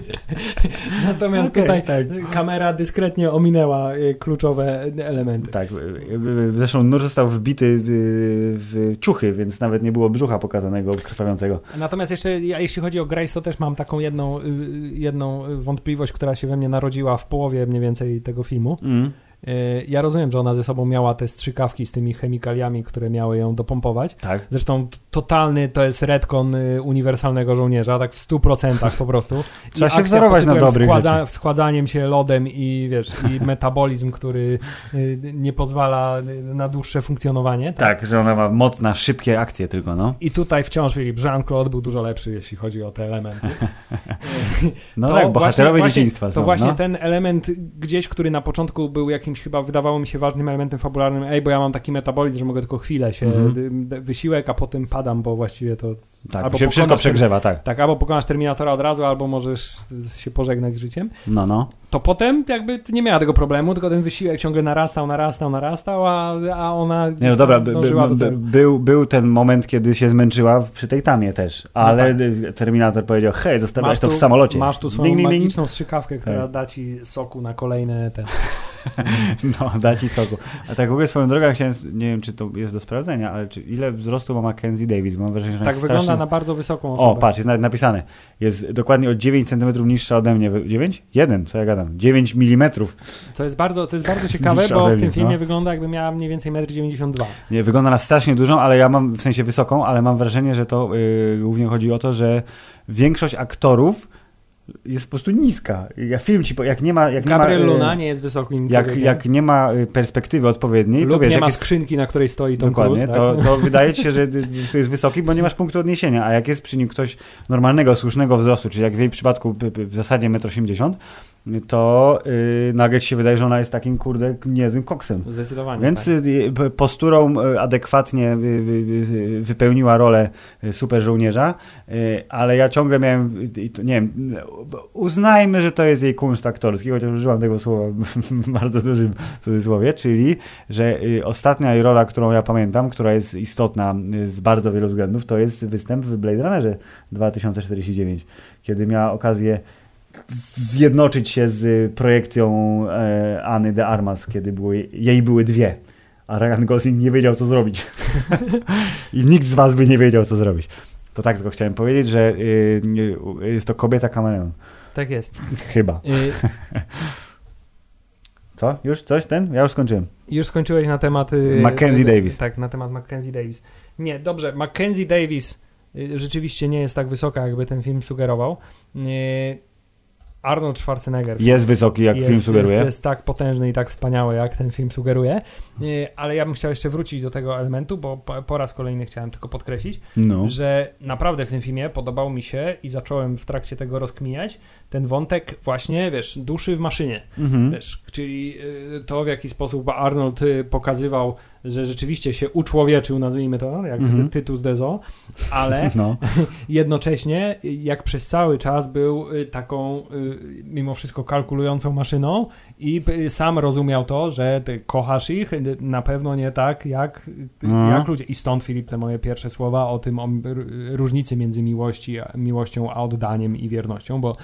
Natomiast okay, tutaj tak. kamera dyskretnie ominęła kluczowe elementy. Tak, zresztą nóż został wbity w ciuchy, więc nawet nie było brzucha pokazanego krwawiącego. Natomiast jeszcze, ja, jeśli chodzi o Grace, to też mam taką jedną, y, jedną wątpliwość, która się we mnie narodziła w połowie mniej więcej tego filmu. Mm. Y, ja rozumiem, że ona ze sobą miała te strzykawki z tymi chemikaliami, które miały ją dopompować. Tak. Zresztą totalny to jest redkon y, uniwersalnego żołnierza, tak w 100% po prostu. Trzeba I się wzorować na dobrych składa, Schładzaniem się lodem i wiesz, i metabolizm, który y, nie pozwala na dłuższe funkcjonowanie. Tak? tak, że ona ma mocne, szybkie akcje tylko, no. I tutaj wciąż Filip Jean-Claude był dużo lepszy, jeśli chodzi o te elementy. no to tak, bohaterowie właśnie, dzieciństwa To są, właśnie no. ten element gdzieś, który na początku był jakimś chyba wydawało mi się ważnym elementem fabularnym, ej, bo ja mam taki metabolizm, że mogę tylko chwilę się, -hmm. wysiłek, a potem padam, bo właściwie to tak, albo się wszystko przegrzewa, tak. Tak, albo pokonasz Terminatora od razu, albo możesz się pożegnać z życiem. No, no. To potem jakby nie miała tego problemu, tylko ten wysiłek ciągle narastał, narastał, narastał, a, a ona nie, no dobra, by, by, by, był, był ten moment, kiedy się zmęczyła przy tej tamie też, no ale no tak. Terminator powiedział, hej, zostawiasz to w samolocie. Masz tu swoją ding, magiczną strzykawkę, która tak. da ci soku na kolejne te... no, da ci soku. A tak w ogóle swoją drogą chciałem, nie wiem, czy to jest do sprawdzenia, ale czy ile wzrostu ma Mackenzie Davis, bo mam wrażenie, że Tak wygląda strasznie... na bardzo wysoką osobę. O, patrz, jest nawet napisane. Jest dokładnie o 9 cm niższa ode mnie. 9? 1, co ja gadam? 9 mm. To jest bardzo, to jest bardzo ciekawe, bo w tym filmie no. wygląda jakby miała mniej więcej 1,92 m. Nie, wygląda na strasznie dużą, ale ja mam, w sensie wysoką, ale mam wrażenie, że to yy, głównie chodzi o to, że większość aktorów jest po prostu niska. Jak film ci, jak nie ma... Jak nie Gabriel ma, e, Luna nie jest wysokim jak, jak nie ma y, perspektywy odpowiedniej, lub to wiesz, nie ma jest skrzynki, na której stoi Tom Dokładnie, Cruise, to, tak? to wydaje ci się, że to jest wysoki, bo nie masz punktu odniesienia, a jak jest przy nim ktoś normalnego, słusznego wzrostu, czyli jak w jej przypadku w zasadzie 1,80 m, to yy, nagle ci się wydaje, że ona jest takim, kurde, niezłym koksem. Zdecydowanie. Więc tak. y, p- posturą y, adekwatnie wy, wy, wy, wypełniła rolę y, super żołnierza, y, ale ja ciągle miałem, y, nie wiem, uznajmy, że to jest jej kunszt aktorski, chociaż używam tego słowa w bardzo dużym cudzysłowie, czyli, że y, ostatnia jej rola, którą ja pamiętam, która jest istotna y, z bardzo wielu względów, to jest występ w Blade Runnerze 2049, kiedy miała okazję zjednoczyć się z projekcją e, Anny de Armas, kiedy były, jej były dwie, a Ryan Gosling nie wiedział, co zrobić. I nikt z was by nie wiedział, co zrobić. To tak tylko chciałem powiedzieć, że y, y, jest to kobieta kameleon. tak jest. Chyba. Y, Co? Już coś ten? Ja już skończyłem. Już skończyłeś na temat... y, Mackenzie y, Davis. Tak, na temat Mackenzie Davis. Nie, dobrze, Mackenzie Davis y, rzeczywiście nie jest tak wysoka, jakby ten film sugerował. Arnold Schwarzenegger Jest wysoki, jak jest, film sugeruje. Jest, jest tak potężny i tak wspaniały, jak ten film sugeruje. Y, Ale ja bym chciał jeszcze wrócić do tego elementu, bo po, po raz kolejny chciałem tylko podkreślić, No. że naprawdę w tym filmie podobał mi się i zacząłem w trakcie tego rozkminiać ten wątek właśnie, wiesz, duszy w maszynie. Mhm. Wiesz, czyli y, to, w jaki sposób Arnold y, pokazywał, że rzeczywiście się uczłowieczył, nazwijmy to, jak Mhm. tytuł z Dezo, ale No. jednocześnie jak przez cały czas był y, taką y, mimo wszystko kalkulującą maszyną i y, sam rozumiał to, że ty kochasz ich na pewno nie tak jak, Mhm. jak ludzie. I stąd Filip te moje pierwsze słowa o tym o różnicy między miłości, miłością a oddaniem i wiernością, bo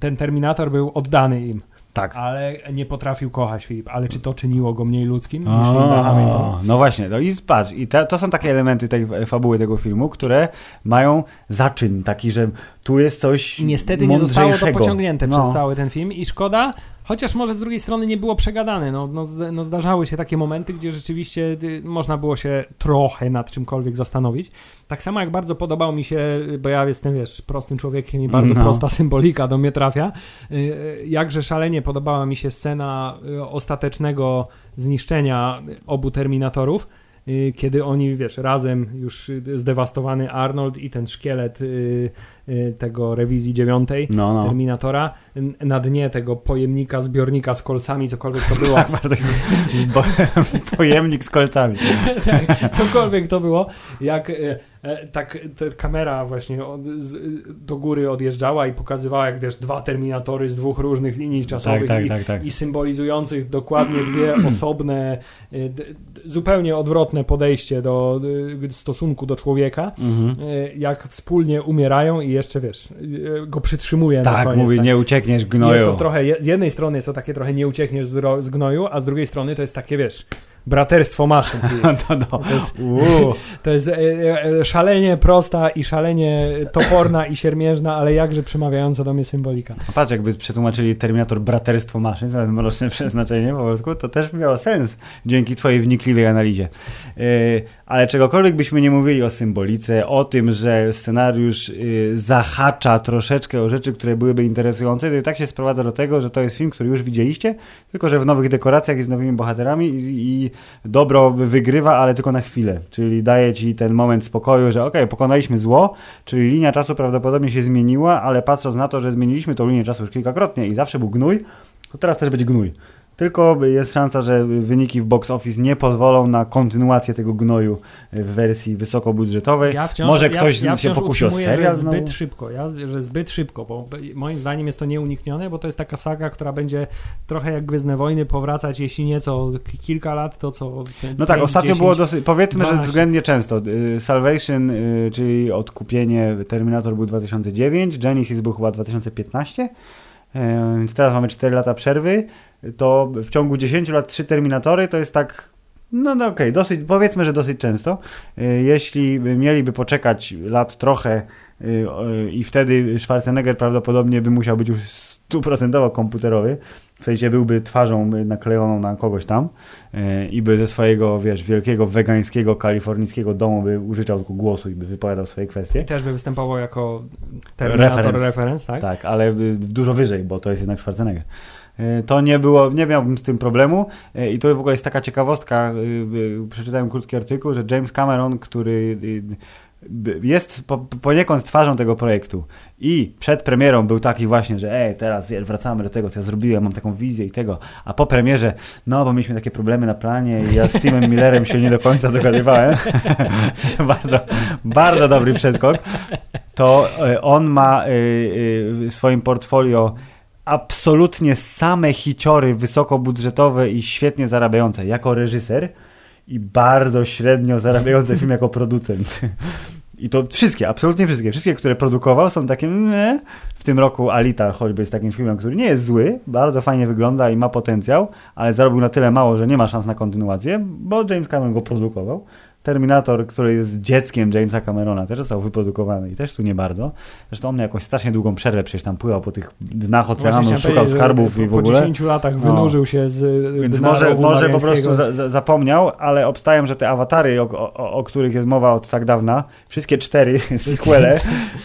ten Terminator był oddany im. Tak. Ale nie potrafił kochać Filip. Ale czy to czyniło go mniej ludzkim niż Linda Hamilton? O, no właśnie, no i patrz, i te, to są takie elementy tej fabuły tego filmu, które mają zaczyn taki, że tu jest coś Niestety nie zostało to pociągnięte No. przez cały ten film i szkoda, chociaż może z drugiej strony nie było przegadane. No, no, no zdarzały się takie momenty, gdzie rzeczywiście y, można było się trochę nad czymkolwiek zastanowić. Tak samo jak bardzo podobał mi się, y, bo ja jestem, wiesz, prostym człowiekiem i bardzo No. prosta symbolika do mnie trafia, y, jakże szalenie podobała mi się scena ostatecznego zniszczenia obu Terminatorów, kiedy oni, wiesz, razem już zdewastowany Arnold i ten szkielet tego rewizji dziewiątej No, no. Terminatora na dnie tego pojemnika, zbiornika z kolcami, cokolwiek to było, bo, pojemnik z kolcami. tak, cokolwiek to było, jak e, e, tak ta kamera właśnie od, z, do góry odjeżdżała i pokazywała, jak wiesz, dwa Terminatory z dwóch różnych linii czasowych Tak, tak, i, tak, tak. i symbolizujących dokładnie dwie osobne, e, d, zupełnie odwrotne podejście do d, stosunku do człowieka, Mhm. jak wspólnie umierają i jeszcze, wiesz, go przytrzymuje na Tak, koniec. mówi, tak. nie uciekniesz Jest gnoju. to w trochę, z jednej strony jest to takie trochę nie uciekniesz z, z gnoju, a z drugiej strony to jest takie, wiesz, braterstwo maszyn. to, no. To jest, to jest e, e, szalenie prosta i szalenie toporna i siermierzna, ale jakże przemawiająca do mnie symbolika. A patrz, jakby przetłumaczyli Terminator braterstwo maszyn, zamiast mroczne przeznaczenie po polsku, to też miało sens dzięki twojej wnikliwej analizie. Yy, ale czegokolwiek byśmy nie mówili o symbolice, o tym, że scenariusz yy, zahacza troszeczkę o rzeczy, które byłyby interesujące, to i tak się sprowadza do tego, że to jest film, który już widzieliście, tylko że w nowych dekoracjach i z nowymi bohaterami i, i dobro wygrywa, ale tylko na chwilę. Czyli daje ci ten moment spokoju, że okej, pokonaliśmy zło, czyli linia czasu prawdopodobnie się zmieniła, ale patrząc na to, że zmieniliśmy tą linię czasu już kilkakrotnie i zawsze był gnój, to teraz też będzie gnój. Tylko jest szansa, że wyniki w box office nie pozwolą na kontynuację tego gnoju w wersji wysokobudżetowej. Ja wciąż, Może ja- ktoś ja się wciąż pokusi o serial że znowu? zbyt szybko, ja, że zbyt szybko, bo moim zdaniem jest to nieuniknione, bo to jest taka saga, która będzie trochę jak Gwiezdne Wojny powracać, jeśli nie co kilka lat, to co No tak, 5, ostatnio 10. było dosyć, powiedzmy, że 12. względnie często. Y, Salvation, y, czyli odkupienie Terminator był 2009, Genesis był chyba 2015, e, więc teraz mamy 4 lata przerwy, to w ciągu 10 lat 3 Terminatory to jest tak, no, no okej, dosyć, powiedzmy, że dosyć często. E, Jeśli mieliby poczekać lat trochę y, o, i wtedy Schwarzenegger prawdopodobnie by musiał być już stuprocentowo komputerowy, w sensie byłby twarzą naklejoną na kogoś tam i by ze swojego, wiesz, wielkiego wegańskiego, kalifornijskiego domu by użyczał tylko głosu i by wypowiadał swoje kwestie. I też by występował jako Terminator reference, tak? Tak, ale dużo wyżej, bo to jest jednak Schwarzenegger. E, to nie było, nie miałbym z tym problemu. E, i to w ogóle jest taka ciekawostka, e, przeczytałem krótki artykuł, że James Cameron, który jest poniekąd twarzą tego projektu. I przed premierą był taki właśnie, że ej, teraz wracamy do tego, co ja zrobiłem, mam taką wizję i tego, a po premierze, no bo mieliśmy takie problemy na planie i ja z Timem Millerem się nie do końca dogadywałem, bardzo, bardzo dobry przeskok, to on ma w swoim portfolio absolutnie same hiciory wysokobudżetowe i świetnie zarabiające jako reżyser i bardzo średnio zarabiające film jako producent. I to wszystkie, absolutnie wszystkie. Wszystkie, które produkował są takie nie. W tym roku Alita choćby jest takim filmem, który nie jest zły, bardzo fajnie wygląda i ma potencjał, ale zarobił na tyle mało, że nie ma szans na kontynuację, bo James Cameron go produkował. Terminator, który jest dzieckiem Jamesa Camerona, też został wyprodukowany i też tu nie bardzo. Zresztą on jakąś strasznie długą przerwę, przecież tam pływał po tych dnach oceanu, szukał skarbów i w ogóle. Po 10 latach no. wynurzył no. się z Więc może, może po prostu za, zapomniał, ale obstaję, że te awatary, o, o, o, których jest mowa od tak dawna, wszystkie cztery sequele,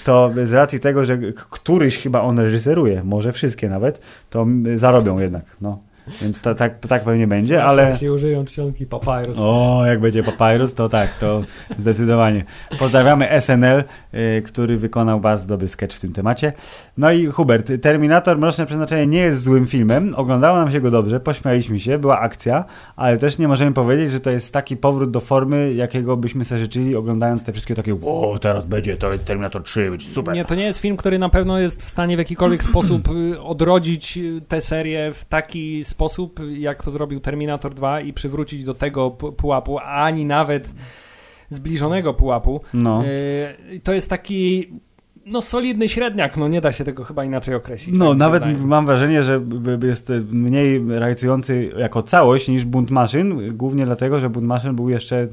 to z racji tego, że któryś chyba on reżyseruje, może wszystkie nawet, to zarobią jednak. No. Więc to, tak, tak pewnie będzie, ale... Jak się użyją czcionki Papyrus. O, jak będzie Papyrus, to tak, to zdecydowanie. Pozdrawiamy SNL, y, który wykonał bardzo dobry sketch w tym temacie. No i Hubert, Terminator Mroczne Przeznaczenie nie jest złym filmem, oglądało nam się go dobrze, pośmialiśmy się, była akcja, ale też nie możemy powiedzieć, że to jest taki powrót do formy, jakiego byśmy sobie życzyli, oglądając te wszystkie takie o, teraz będzie, to jest Terminator 3, będzie super. Nie, to nie jest film, który na pewno jest w stanie w jakikolwiek sposób y, odrodzić y, tę serię w taki sposób, sposób, jak to zrobił Terminator 2 i przywrócić do tego pułapu, ani nawet zbliżonego pułapu. No. Y, to jest taki no solidny średniak, no nie da się tego chyba inaczej określić. No tak nawet mam wrażenie, że jest mniej rajcujący jako całość niż Bunt Maszyn, głównie dlatego, że Bunt Maszyn był jeszcze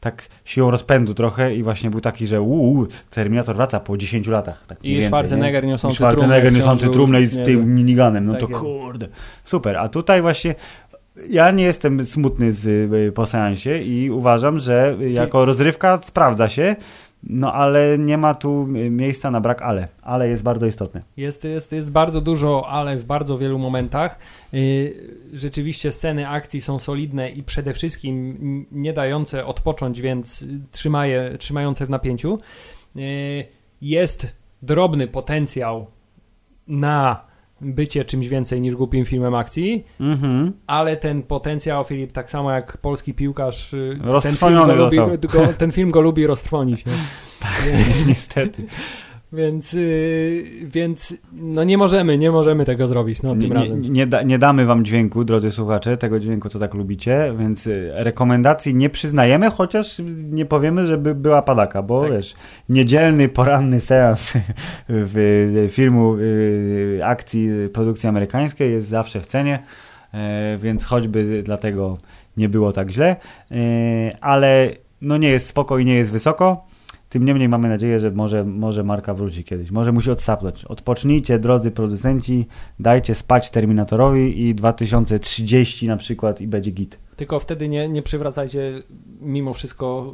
tak siłą rozpędu trochę i właśnie był taki, że uu, Terminator wraca po 10 latach. Tak I Schwarzenegger nie? niosący I Schwarzenegger niosący trumnę z tym miniganem. No tak to jest. kurde, super. A tutaj właśnie ja nie jestem smutny z, y, po seansie i uważam, że jako rozrywka sprawdza się. No ale nie ma tu miejsca na brak ale. Ale jest bardzo istotny. Jest, jest, jest bardzo dużo ale w bardzo wielu momentach. Y, rzeczywiście sceny akcji są solidne i przede wszystkim nie dające odpocząć, więc trzymaje, trzymające w napięciu. Y, jest drobny potencjał na bycie czymś więcej niż głupim filmem akcji, mm-hmm. ale ten potencjał, Filip, tak samo jak polski piłkarz, y, ten film go, lubi, go, ten film go lubi roztrwonić. Nie? tak, niestety. Więc, yy, więc no nie możemy, nie możemy tego zrobić no, tym nie, razem. Nie, nie, da, nie, damy wam dźwięku, drodzy słuchacze, tego dźwięku, co tak lubicie, więc y, rekomendacji nie przyznajemy, chociaż nie powiemy, żeby była padaka, bo tak. wiesz, niedzielny, poranny seans w, filmu y, akcji produkcji amerykańskiej jest zawsze w cenie, więc choćby dlatego nie było tak źle, ale no nie jest spoko i nie jest wysoko, tym niemniej mamy nadzieję, że może, może marka wróci kiedyś. Może musi odsapnąć. Odpocznijcie, drodzy producenci, dajcie spać Terminatorowi i 2030 na przykład i będzie git. Tylko wtedy nie, nie przywracajcie mimo wszystko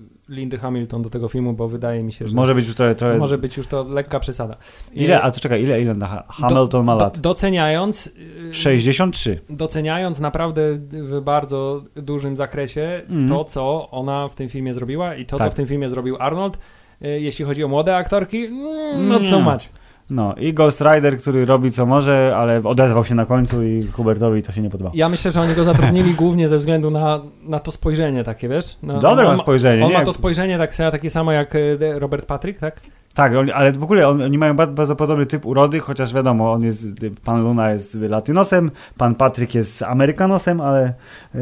y, Lindy Hamilton do tego filmu, bo wydaje mi się, że może być już trochę, trochę... może być już to lekka przesada. Ile, a to czekaj, ile, ile Hamilton do, ma lat? Do, doceniając 63. Y, doceniając naprawdę w bardzo dużym zakresie mm. to, co ona w tym filmie zrobiła i to, tak. co w tym filmie zrobił Arnold, y, jeśli chodzi o młode aktorki, mm, no co mać. No i Ghost Rider, który robi co może, ale odezwał się na końcu i Hubertowi to się nie podobało. Ja myślę, że oni go zatrudnili głównie ze względu na, na to spojrzenie takie, wiesz? No, Dobre ma spojrzenie. On nie? ma to spojrzenie tak, takie samo jak e, Robert Patrick, tak? Tak, ale w ogóle oni mają bardzo podobny typ urody, chociaż wiadomo, on jest, pan Luna jest latynosem, pan Patryk jest amerykanosem, ale yy,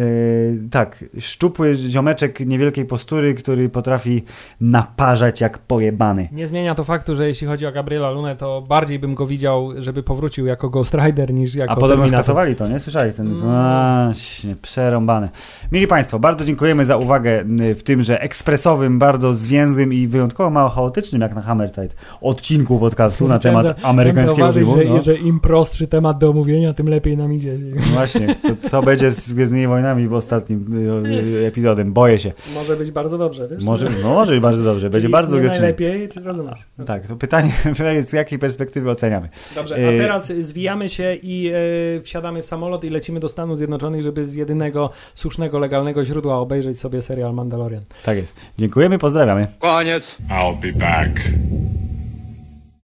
tak, szczupły ziomeczek niewielkiej postury, który potrafi naparzać jak pojebany. Nie zmienia to faktu, że jeśli chodzi o Gabriela Lunę, to bardziej bym go widział, żeby powrócił jako Ghost Rider niż jako A podobno skasowali to, nie? Słyszeli ten, mm. właśnie, przerąbane. Mili Państwo, bardzo dziękujemy za uwagę w tymże ekspresowym, bardzo zwięzłym i wyjątkowo mało chaotycznym, jak na Ham Hammerside odcinku podcastu na temat za- amerykańskiego filmu. zauważyć, No. że, że im prostszy temat do omówienia, tym lepiej nam idzie. Właśnie, to co będzie z Gwiezdnymi Wojnami w ostatnim y, epizodem? Boję się. Może być bardzo dobrze, wiesz? Może, no, może być bardzo dobrze, będzie Czyli bardzo nie najlepiej, czy rozumiesz? Tak, to pytanie, pytanie z jakiej perspektywy oceniamy? Dobrze, a teraz zwijamy się i e, wsiadamy w samolot i lecimy do Stanów Zjednoczonych, żeby z jedynego słusznego, legalnego źródła obejrzeć sobie serial Mandalorian. Tak jest. Dziękujemy, pozdrawiamy. Koniec. I'll be back. Thank you.